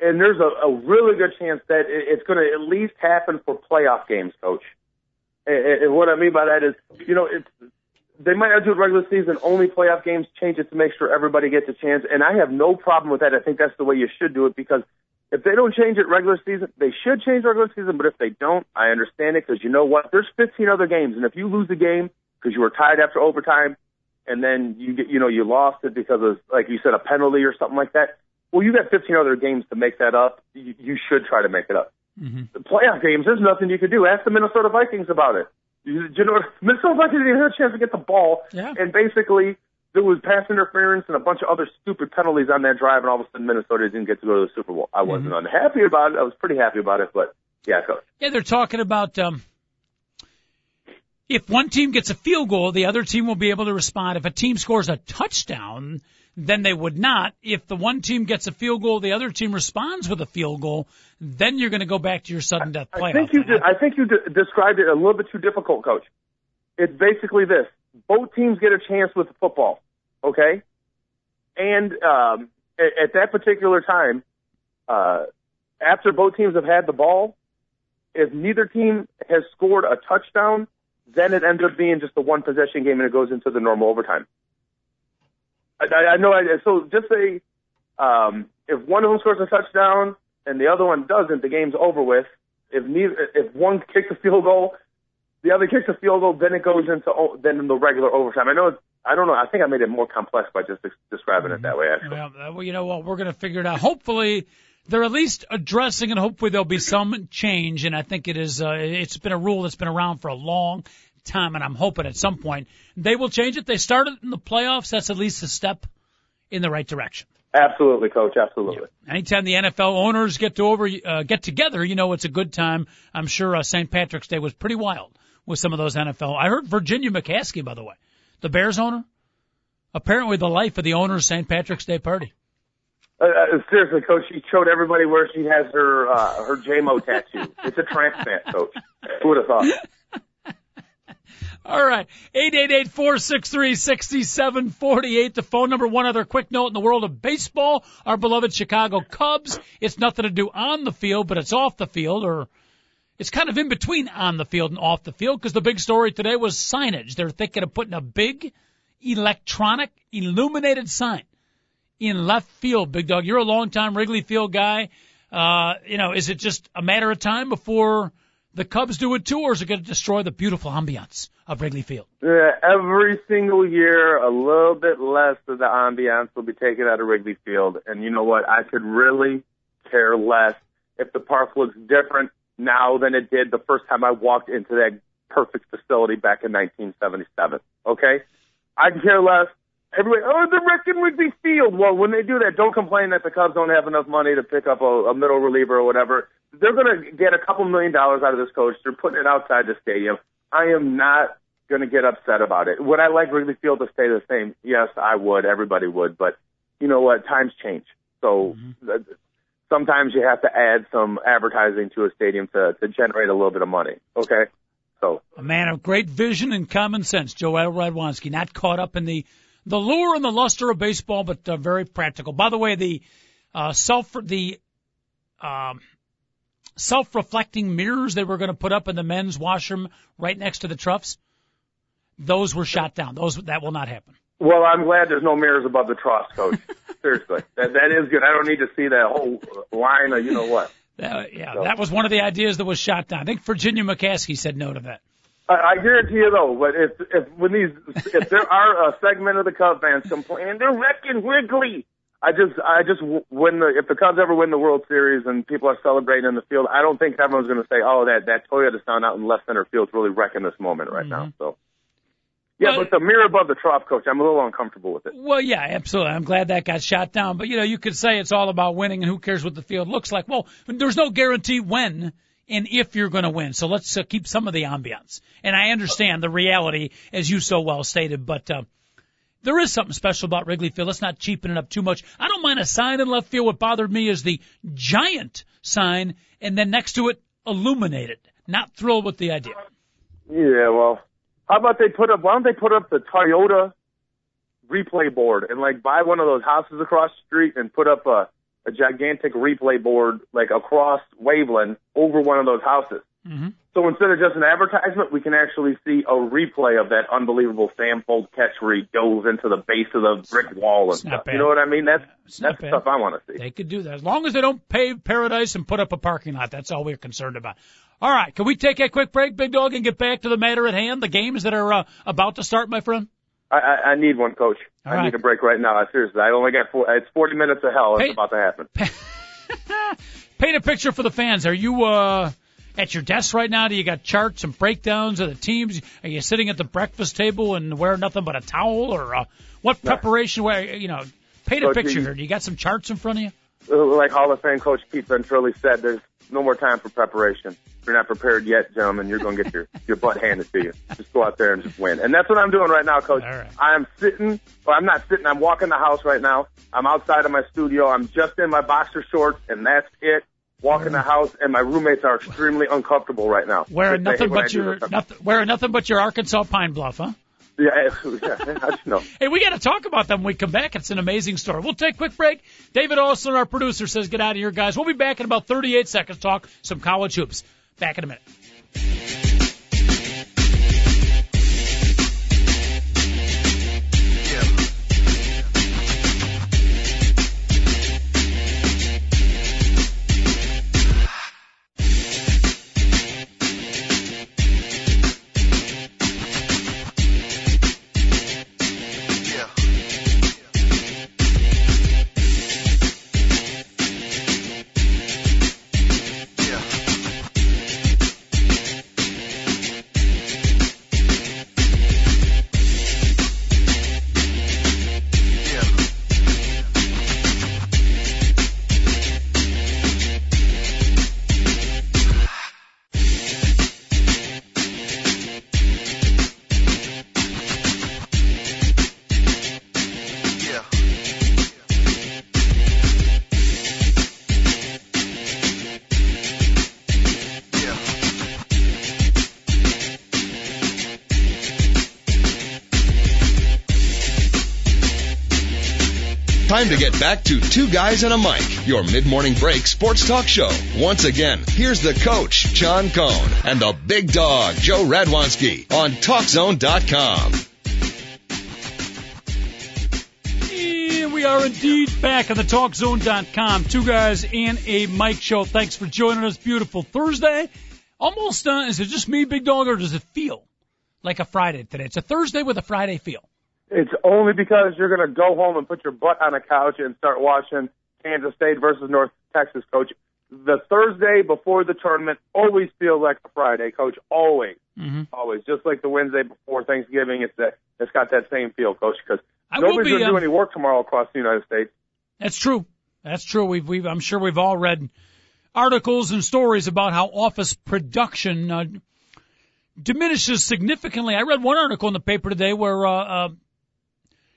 and there's a, a really good chance that it, it's going to at least happen for playoff games, Coach. And, and what I mean by that is, you know, it's they might not do it regular season, only playoff games, change it to make sure everybody gets a chance. And I have no problem with that. I think that's the way you should do it because if they don't change it regular season, they should change regular season. But if they don't, I understand it because you know what? There's 15 other games, and if you lose a game because you were tied after overtime, and then you get, you know, you lost it because of, like you said, a penalty or something like that. Well, you got 15 other games to make that up. You, you should try to make it up. Mm-hmm. The playoff games, there's nothing you can do. Ask the Minnesota Vikings about it. You, you know, Minnesota Vikings didn't have a chance to get the ball, Yeah. and basically there was pass interference and a bunch of other stupid penalties on that drive, and all of a sudden Minnesota didn't get to go to the Super Bowl. I wasn't unhappy about it. I was pretty happy about it, but yeah, coach. Yeah, they're talking about um, if one team gets a field goal, the other team will be able to respond. If a team scores a touchdown, then they would not. If the one team gets a field goal, the other team responds with a field goal, then you're going to go back to your sudden death playoff. I think you de- I think you de- described it a little bit too difficult, coach. It's basically this: both teams get a chance with the football, okay? And um, at, at that particular time, uh, after both teams have had the ball, if neither team has scored a touchdown, then it ends up being just a one possession game and it goes into the normal overtime. I, I, I know. I, so just say um, if one of them scores a touchdown and the other one doesn't, the game's over with. If neither, if one kicks a field goal, the other kicks a field goal, then it goes into then in the regular overtime. I know. It's, I don't know. I think I made it more complex by just describing it that way. Actually, Well, well, you know what? We're going to figure it out. Hopefully, they're at least addressing, and hopefully there'll be some change. And I think it is. Uh, it's been a rule that's been around for a long time, and I'm hoping at some point they will change it. They started in the playoffs. That's at least a step in the right direction. absolutely, coach. Absolutely. Anytime the NFL owners get to over uh, get together, you know it's a good time. I'm sure uh, St. Patrick's Day was pretty wild with some of those NFL. I heard Virginia McCaskey, by the way, the Bears owner, apparently the life of the owner's St. Patrick's Day party. Uh, uh, seriously, coach. She showed everybody where she has her uh, her JMO tattoo. It's a transplant, coach. Who would have thought? All right. 888-463-6748. The phone number. One other quick note in the world of baseball. Our beloved Chicago Cubs. It's nothing to do on the field, but it's off the field or it's kind of in between on the field and off the field because the big story today was signage. They're thinking of putting a big electronic illuminated sign in left field. Big dog, you're a longtime Wrigley Field guy. Uh, you know, is it just a matter of time before the Cubs do it too, or is it going to destroy the beautiful ambiance of Wrigley Field? Yeah, every single year, a little bit less of the ambiance will be taken out of Wrigley Field. And you know what? I could really care less if the park looks different now than it did the first time I walked into that perfect facility back in 1977. Okay? I can care less. Everybody, oh, the wrecking Wrigley Field. Well, when they do that, don't complain that the Cubs don't have enough money to pick up a, a middle reliever or whatever. They're going to get a couple million dollars out of this coach. They're putting it outside the stadium. I am not going to get upset about it. Would I like Wrigley Field to stay the same? Yes, I would. Everybody would. But you know what? Times change. So mm-hmm. sometimes you have to add some advertising to a stadium to, to generate a little bit of money. Okay? So a man of great vision and common sense, Joel Radwanski, not caught up in the the lure and the luster of baseball, but uh, very practical. By the way, the uh, self the um, self-reflecting mirrors they were going to put up in the men's washroom right next to the troughs, those were shot down. Those that will not happen. Well, I'm glad there's no mirrors above the troughs, coach. Seriously, that that is good. I don't need to see that whole line of you know what. Uh, yeah, so. that was one of the ideas that was shot down. I think Virginia McCaskey said no to that. I, I guarantee you though, but if if when these if there are a segment of the Cub fans complaining they're wrecking Wrigley, I just I just when the if the Cubs ever win the World Series and people are celebrating in the field, I don't think everyone's going to say, oh that that Toyota sound out in left center field is really wrecking this moment right mm-hmm. now. So. Yeah, well, but the mirror above the trough, coach, I'm a little uncomfortable with it. Well, yeah, absolutely. I'm glad that got shot down. But, you know, you could say it's all about winning and who cares what the field looks like. Well, there's no guarantee when and if you're going to win. So let's uh, keep some of the ambiance. And I understand the reality, as you so well stated, but uh, there is something special about Wrigley Field. Let's not cheapen it up too much. I don't mind a sign in left field. What bothered me is the giant sign, and then next to it, illuminated. Not thrilled with the idea. Yeah, well, how about they put up? Why don't they put up the Toyota replay board and like buy one of those houses across the street and put up a a gigantic replay board like across Waveland over one of those houses. Mm-hmm. So instead of just an advertisement, we can actually see a replay of that unbelievable Sam Fuld catch where he dove into the base of the brick wall and stuff. You know what I mean? That's that's the stuff I want to see. They could do that as long as they don't pave paradise and put up a parking lot. That's all we're concerned about. All right, can we take a quick break, Big Dog, and get back to the matter at hand, the games that are uh, about to start, my friend? I, I, I need one, Coach. All I right. need a break right now. Seriously, I only got four. It's 40 minutes of hell. It's about to happen. Paint a picture for the fans. Are you uh, at your desk right now? Do you got charts and breakdowns of the teams? Are you sitting at the breakfast table and wear nothing but a towel, or uh, what preparation? Where you know, paint a picture here. Do you got some charts in front of you? Like Hall of Fame coach Pete Ventrelli said, there's no more time for preparation. If you're not prepared yet, gentlemen, you're going to get your, your butt handed to you. Just go out there and just win. And that's what I'm doing right now, coach. Right. I am sitting, well, I'm not sitting, I'm walking the house right now. I'm outside of my studio. I'm just in my boxer shorts and that's it. Walking the house and my roommates are extremely uncomfortable right now. Wearing nothing but your, nothing, wearing nothing but your Arkansas Pine Bluff, huh? Yeah, yeah, I know. hey, we got to talk about them when we come back. It's an amazing story. We'll take a quick break. David Olson, our producer, says get out of here, guys. We'll be back in about 38 seconds. Talk some college hoops. Back in a minute. Time to get back to Two Guys and a Mic, your mid-morning break sports talk show. Once again, here's the coach, John Cohn, and the big dog, Joe Radwanski, on TalkZone.com. We are indeed back on the TalkZone.com. Two Guys and a Mic show. Thanks for joining us. Beautiful Thursday Almost, uh, is it just me, Big Dog, or does it feel like a Friday today? It's a Thursday with a Friday feel. It's only because you're going to go home and put your butt on a couch and start watching Kansas State versus North Texas, coach. The Thursday before the tournament always feels like a Friday, coach. Always, mm-hmm. always. Just like the Wednesday before Thanksgiving, it's that it's got that same feel, coach. Because nobody's going to um, do any work tomorrow across the United States. That's true. That's true. We've, we've, I'm sure we've all read articles and stories about how office production uh, diminishes significantly. I read one article in the paper today where, uh, uh,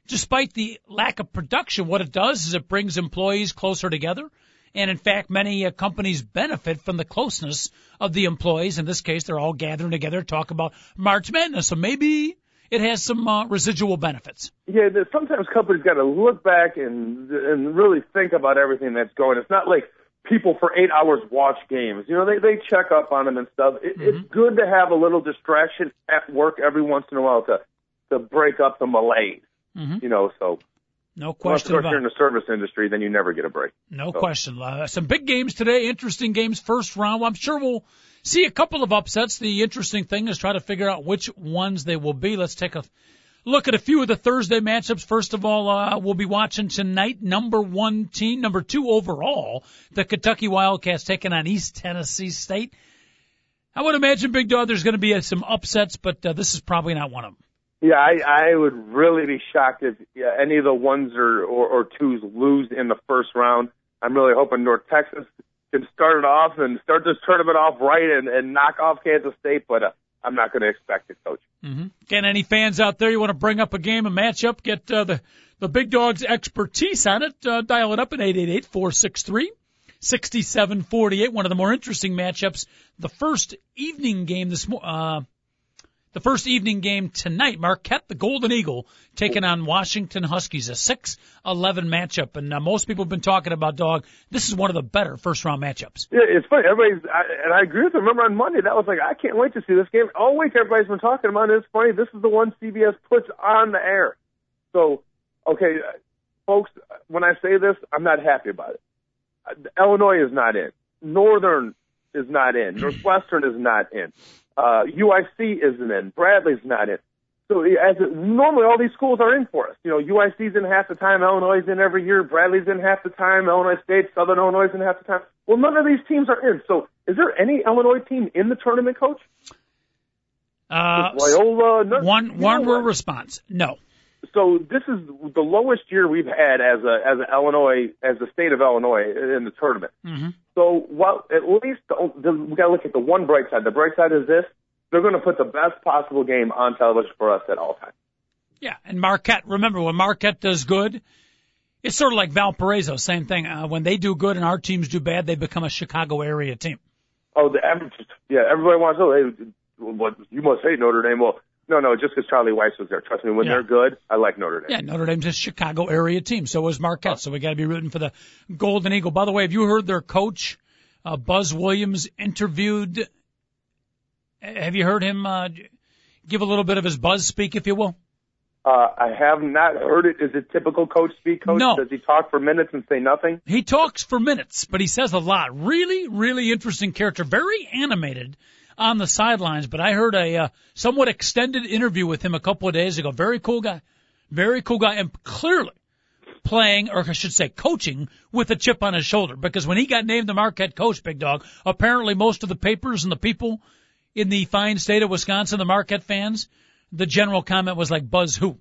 despite the lack of production, what it does is it brings employees closer together. And in fact, many uh, companies benefit from the closeness of the employees. In this case, they're all gathering together to talk about March Madness. So maybe it has some uh, residual benefits. Yeah, sometimes companies got to look back and and really think about everything that's going. It's not like people for eight hours watch games. You know, they they check up on them and stuff. It, It's good to have a little distraction at work every once in a while to to break up the malaise. Mhm. You know, so No unless of question course about you're in the service industry, then you never get a break. No So- question. Uh, some big games today, interesting games first round. I'm sure we'll see a couple of upsets. The interesting thing is try to figure out which ones they will be. Let's take a look at a few of the Thursday matchups. First of all, uh, we'll be watching tonight number one team, number two overall, the Kentucky Wildcats taking on East Tennessee State. I would imagine, Big Dog, there's going to be uh, some upsets, but uh, this is probably not one of them. Yeah, I, I would really be shocked if yeah, any of the ones or, or, or twos lose in the first round. I'm really hoping North Texas can start it off and start this tournament off right and, and knock off Kansas State, but uh, I'm not going to expect it, Coach. Mm-hmm. Again, any fans out there you want to bring up a game, a matchup, get uh, the the big dog's expertise on it. Uh, dial it up at eight eight eight four six three sixty seven forty eight. One of the more interesting matchups. The first evening game this mo- uh, the first evening game tonight. Marquette, the Golden Eagle, taking on Washington Huskies, a six eleven matchup. And uh, most people have been talking about dog. This is one of the better first round matchups. Yeah, it's funny. Everybody's, I, and I agree with them. Remember on Monday, that was like, I can't wait to see this game. All week, everybody's been talking about it. It's funny. This is the one CBS puts on the air. So, okay, uh, folks, when I say this, I'm not happy about it. Uh, Illinois is not in. Northern is not in. Northwestern is not in. Uh, UIC isn't in. Bradley's not in. So as it, normally all these schools are in for us. You know, UIC's in half the time, Illinois is in every year, Bradley's in half the time, Illinois State, Southern Illinois is in half the time. Well, none of these teams are in. So is there any Illinois team in the tournament, coach? Uh, Loyola, none, one one word response. No. So this is the lowest year we've had as a as an Illinois as the state of Illinois in the tournament. Mm-hmm. So while at least we got to look at the one bright side. The bright side is this: they're going to put the best possible game on television for us at all times. Yeah, and Marquette. Remember when Marquette does good, it's sort of like Valparaiso. Same thing. Uh, when they do good and our teams do bad, they become a Chicago area team. Oh, the yeah, everybody wants to. Hey, what you must hate Notre Dame. Well, no, no, just because Charlie Weis was there. Trust me, when Yeah. they're good, I like Notre Dame. Yeah, Notre Dame's a Chicago area team. So is Marquette. So we got to be rooting for the Golden Eagle. By the way, have you heard their coach, uh, Buzz Williams, interviewed? Have you heard him uh, give a little bit of his buzz speak, if you will? Uh, I have not heard it. Is it typical coach speak? Coach, No. does he talk for minutes and say nothing? He talks for minutes, but he says a lot. Really, really interesting character. Very animated on the sidelines. But I heard a uh, somewhat extended interview with him a couple of days ago. Very cool guy. Very cool guy, and clearly playing, or I should say, coaching with a chip on his shoulder. Because when he got named the Marquette coach, Big Dog, apparently most of the papers and the people in the fine state of Wisconsin, the Marquette fans, the general comment was like, "Buzz who?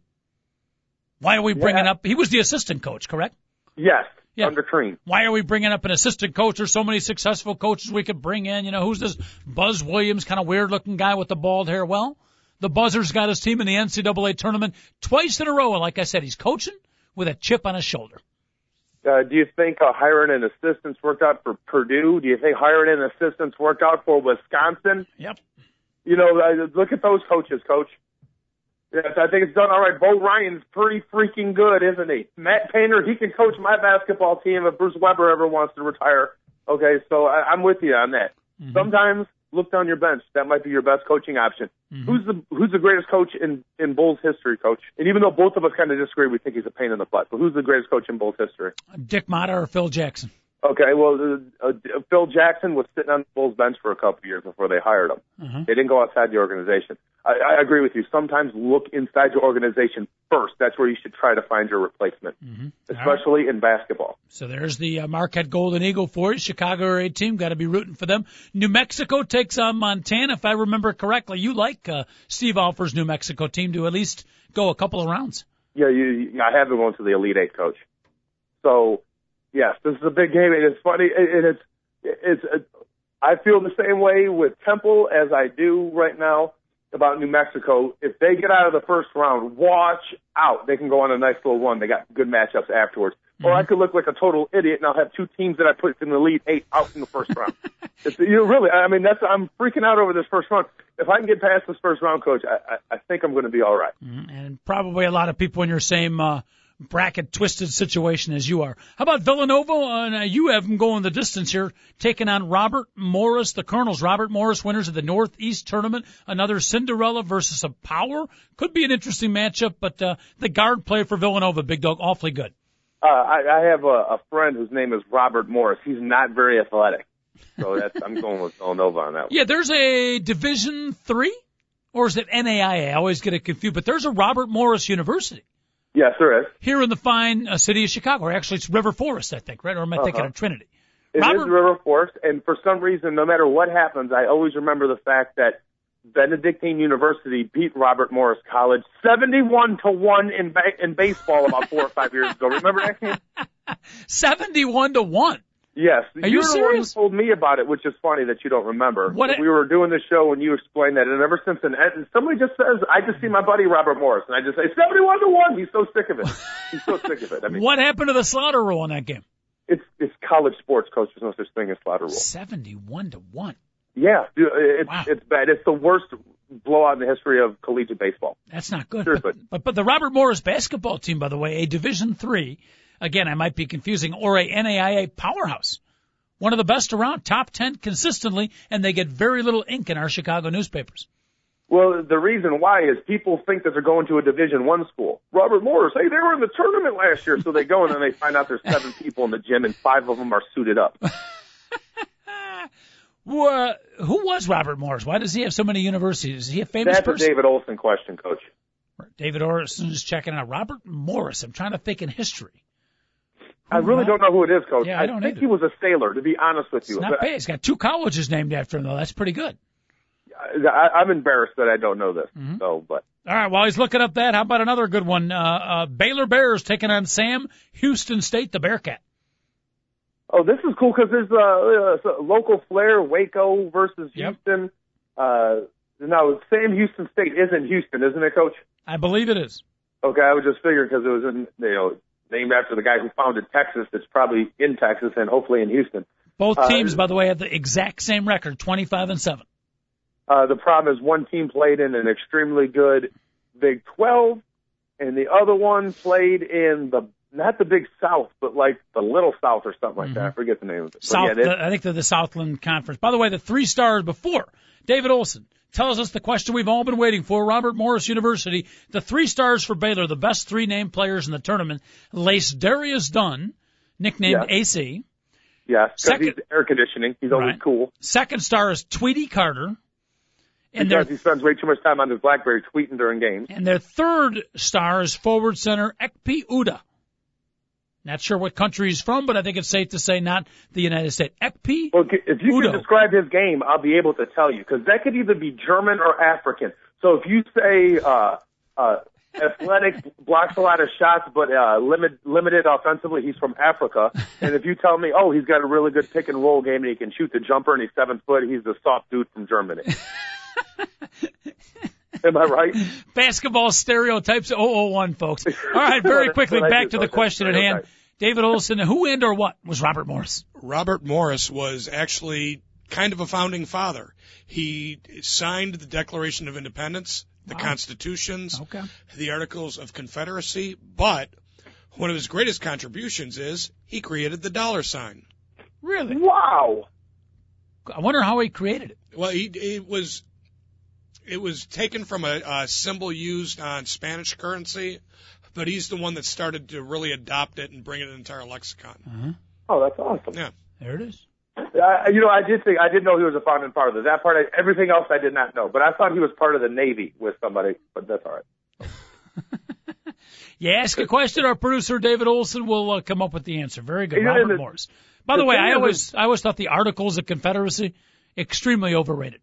Why are we bringing Yeah. up?" He was the assistant coach, correct? Yes, Yeah. under Crean. Why are we bringing up an assistant coach? There's so many successful coaches we could bring in. You know, who's this Buzz Williams kind of weird looking guy with the bald hair? Well, the Buzzers got his team in the NCAA tournament twice in a row. And like I said, he's coaching with a chip on his shoulder. Uh, do you think uh, hiring an assistant's worked out for Purdue? Do you think hiring an assistant's worked out for Wisconsin? Yep. You know, uh, look at those coaches, coach. Yes, I think it's done all right. Bo Ryan's pretty freaking good, isn't he? Matt Painter, he can coach my basketball team if Bruce Weber ever wants to retire. Okay, so I, I'm with you on that. Sometimes look down your bench. That might be your best coaching option. Who's the Who's the greatest coach in in Bulls history, coach? And even though both of us kind of disagree, we think he's a pain in the butt. But who's the greatest coach in Bulls history? Dick Motta or Phil Jackson? Okay, well, uh, uh, Phil Jackson was sitting on the Bulls bench for a couple of years before they hired him. Uh-huh. They didn't go outside the organization. I, I agree with you. Sometimes look inside your organization first. That's where you should try to find your replacement, Mm-hmm. especially in basketball. So there's the uh, Marquette Golden Eagle for you. Chicago area team. Got to be rooting for them. New Mexico takes on Montana. If I remember correctly, you like uh, Steve Alford's New Mexico team to at least go a couple of rounds. Yeah, you, you, I have been going to the Elite Eight coach. So, yes, this is a big game, and it's funny, and it's it's. it's I feel the same way with Temple as I do right now about New Mexico. If they get out of the first round, watch out. They can go on a nice little run. They got good matchups afterwards. Or I could look like a total idiot and I'll have two teams that I put in the Elite Eight out in the first round. it's, you know, really, I mean, that's I'm freaking out over this first round. If I can get past this first round, coach, I, I, I think I'm going to be all right. mm and probably a lot of people in your same uh, bracket twisted situation as you are. How about Villanova? Uh, you have them going the distance here, taking on Robert Morris, the Colonels. Robert Morris, winners of the Northeast tournament. Another Cinderella versus a Power. Could be an interesting matchup, but uh, the guard play for Villanova, Big Dog, awfully good. Uh, I, I have a, a friend whose name is Robert Morris. He's not very athletic, so that's I'm going with Villanova on that one. Yeah, there's a Division three, or is it NAIA? I always get it confused. But there's a Robert Morris University Yes, there is. here in the fine uh, city of Chicago. Or actually, it's River Forest, I think, right? Or am I thinking Uh-huh. of Trinity? It is Robert- River Forest, and for some reason, no matter what happens, I always remember the fact that Benedictine University beat Robert Morris College 71 to 1 in ba- in baseball about 4 or 5 years ago. Remember that game? Seventy-one to one. Yes. Are you one serious? told me about it, which is funny that you don't remember. What we were doing the show and you explained that, and ever since then, and somebody just says, I just see my buddy Robert Morris, and I just say, 71 to 1. He's so sick of it. He's so sick of it. I mean, What happened to the slaughter rule in that game? it's, it's college sports, coach. There's no such thing as slaughter rule. Seventy-one to one. Yeah, dude, it's Wow. it's bad. It's the worst blowout in the history of collegiate baseball. That's not good. Seriously. But, but but the Robert Morris basketball team, by the way, a Division three. Again, I might be confusing, or a NAIA powerhouse. One of the best around, top ten consistently, and they get very little ink in our Chicago newspapers. Well, the reason why is people think that they're going to a Division One school. Robert Morris, hey, they were in the tournament last year, so they go and then they find out there's seven people in the gym and five of them are suited up. Who, uh, who was Robert Morris? Why does he have so many universities? Is he a famous That's a? David Olson question, coach. David Olson is checking out Robert Morris. I'm trying to think in history. I really don't know who it is, coach. Yeah, I don't think either. he was a sailor, to be honest with It's you. not But bad. He's got two colleges named after him, though. That's pretty good. I, I'm embarrassed that I don't know this. Mm-hmm. So, but All right, while he's looking up that, how about another good one? Uh, uh, Baylor Bears taking on Sam Houston State, the Bearcat. oh, this is cool because there's a, uh, local flair, Waco versus Yep. Houston. Uh, now, Sam Houston State is in Houston, isn't it, coach? I believe it is. Okay, I was just figuring because it was in, you know, named after the guy who founded Texas. that's probably in Texas and hopefully in Houston. Both Uh, teams, by the way, have the exact same record, 25 and 7. Uh, the problem is one team played in an extremely good Big 12, and the other one played in the not the Big South, but like the Little South or something like that. I forget the name of it. South, yeah, the, I think they're the Southland Conference. By the way, the three stars before David Olson tells us the question we've all been waiting for. Robert Morris University, the three stars for Baylor, the best three named players in the tournament. LaceDarius Dunn, nicknamed Yeah. AC. yeah, because second- he's air conditioning. He's always Right. cool. Second star is Tweety Carter. And their, Because he spends way too much time on his BlackBerry tweeting during games. and their third star is forward center Ekpe Udoh. Not sure what country he's from, but I think it's safe to say not the United States. Ekpe Well, if you Udoh. can describe his game, I'll be able to tell you because that could either be German or African. So if you say uh, uh, athletic, blocks a lot of shots, but uh, limit, limited offensively, he's from Africa. And if you tell me, oh, he's got a really good pick and roll game and he can shoot the jumper and he's seven foot, he's the soft dude from Germany. Am I right? basketball stereotypes 001, folks. All right, very quickly, back to the question at hand. David Olson, who and or what was Robert Morris? Robert Morris was actually kind of a founding father. He signed the Declaration of Independence, the constitutions, Okay. the Articles of Confederacy, but one of his greatest contributions is he created the dollar sign. Really? Wow. I wonder how he created it. Well, he it was it was taken from a, a symbol used on Spanish currency, but he's the one that started to really adopt it and bring it into our lexicon. Oh, that's awesome. Yeah. There it is. I, you know, I did think I did know he was a founding father. That part, I, everything else, I did not know. But I thought he was part of the Navy with somebody. But that's all right. You ask a question, our producer David Olson will uh, come up with the answer. Very good, You Robert the- Morris. By the, the way, thing I is always I always thought the Articles of Confederacy extremely overrated.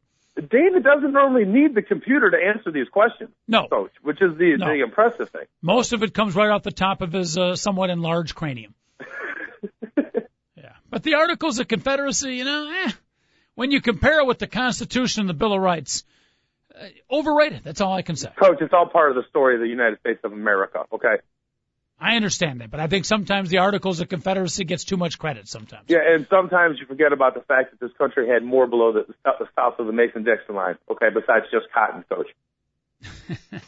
David doesn't normally need the computer to answer these questions, No, coach, which is the No. the impressive thing. most of it comes right off the top of his uh, somewhat enlarged cranium. yeah, but the Articles of Confederacy, you know, eh, when you compare it with the Constitution and the Bill of Rights, uh, overrated. That's all I can say. Coach, it's all part of the story of the United States of America. Okay. I understand that, but I think sometimes the Articles of Confederacy gets too much credit. Sometimes. Yeah, and sometimes you forget about the fact that this country had more below the, uh, the south of the Mason-Dixon line. Okay, besides just cotton, coach.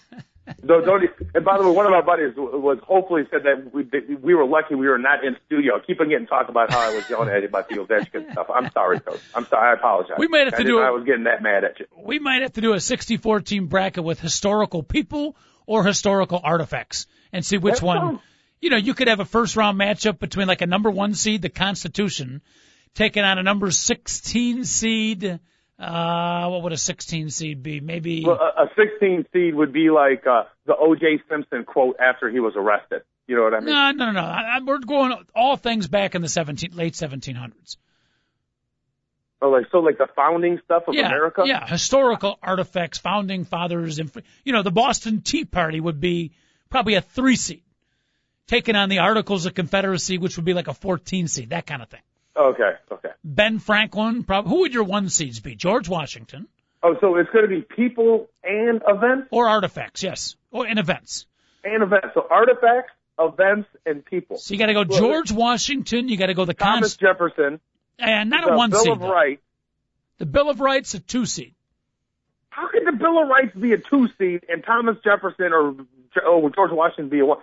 don't, don't, and by the way, one of my buddies was hopefully said that we, that we were lucky we were not in studio. I keep on getting talk about how I was yelling at you about the Ovechkin stuff. I'm sorry, coach. I'm sorry. I apologize. We might have I to didn't do it- I was getting that mad at you. we might have to do a 64 team bracket with historical people or historical artifacts and see which That one. sounds- You know, you could have a first round matchup between like a number one seed, the Constitution, taking on a number 16 seed. Uh, what would a 16 seed be? Maybe. Well, a, a 16 seed would be like uh, the O.J. Simpson quote after he was arrested. You know what I mean? no, no, no, no. I, I, we're going all things back in the 17, late 1700s. Oh, like so, like the founding stuff of yeah, America. yeah, historical artifacts, founding fathers, and you know, the Boston Tea Party would be probably a three seed, taking on the Articles of Confederacy, which would be like a 14 seed, that kind of thing. Okay. Okay. Ben Franklin, prob- who would your one seeds be? George Washington Oh, so it's going to be people and events or artifacts? Yes, or in events. and events. So artifacts, events, and people. So you got to go George Washington. You got to go the Thomas cons- Jefferson, and not the a one Bill seed. of though. Rights. The Bill of Rights a two seed. How could the Bill of Rights be a two seed and Thomas Jefferson or oh, would George Washington be a one?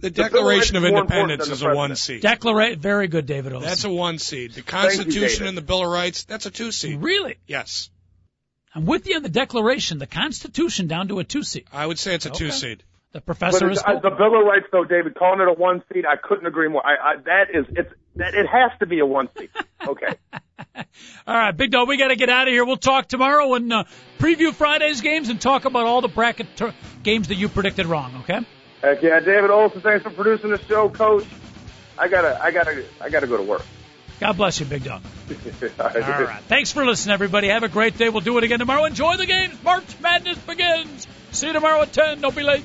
The Bill of Declaration of Rights is more important Independence is a one president. seed. Declaration, very good, David Olson. That's a one seed. The Constitution David. and the Bill of Rights, that's a two seed. really. Yes. I'm with you on the Declaration, the Constitution down to a two seed. I would say it's a Okay. two seed. The professor is the Bill of Rights, though, David, calling it a one seed, I couldn't agree more. I, I that is it's that it has to be a one seed. Okay. All right, Big Dog, we got to get out of here. We'll talk tomorrow and uh, preview Friday's games and talk about all the bracket tur games that you predicted wrong. Okay. Heck yeah, David Olson, thanks for producing the show, Coach. I gotta, I gotta, I gotta go to work. God bless you, Big Dog. All right. All right. Thanks for listening, everybody. Have a great day. We'll do it again tomorrow. Enjoy the games. March Madness begins. See you tomorrow at 10. Don't be late.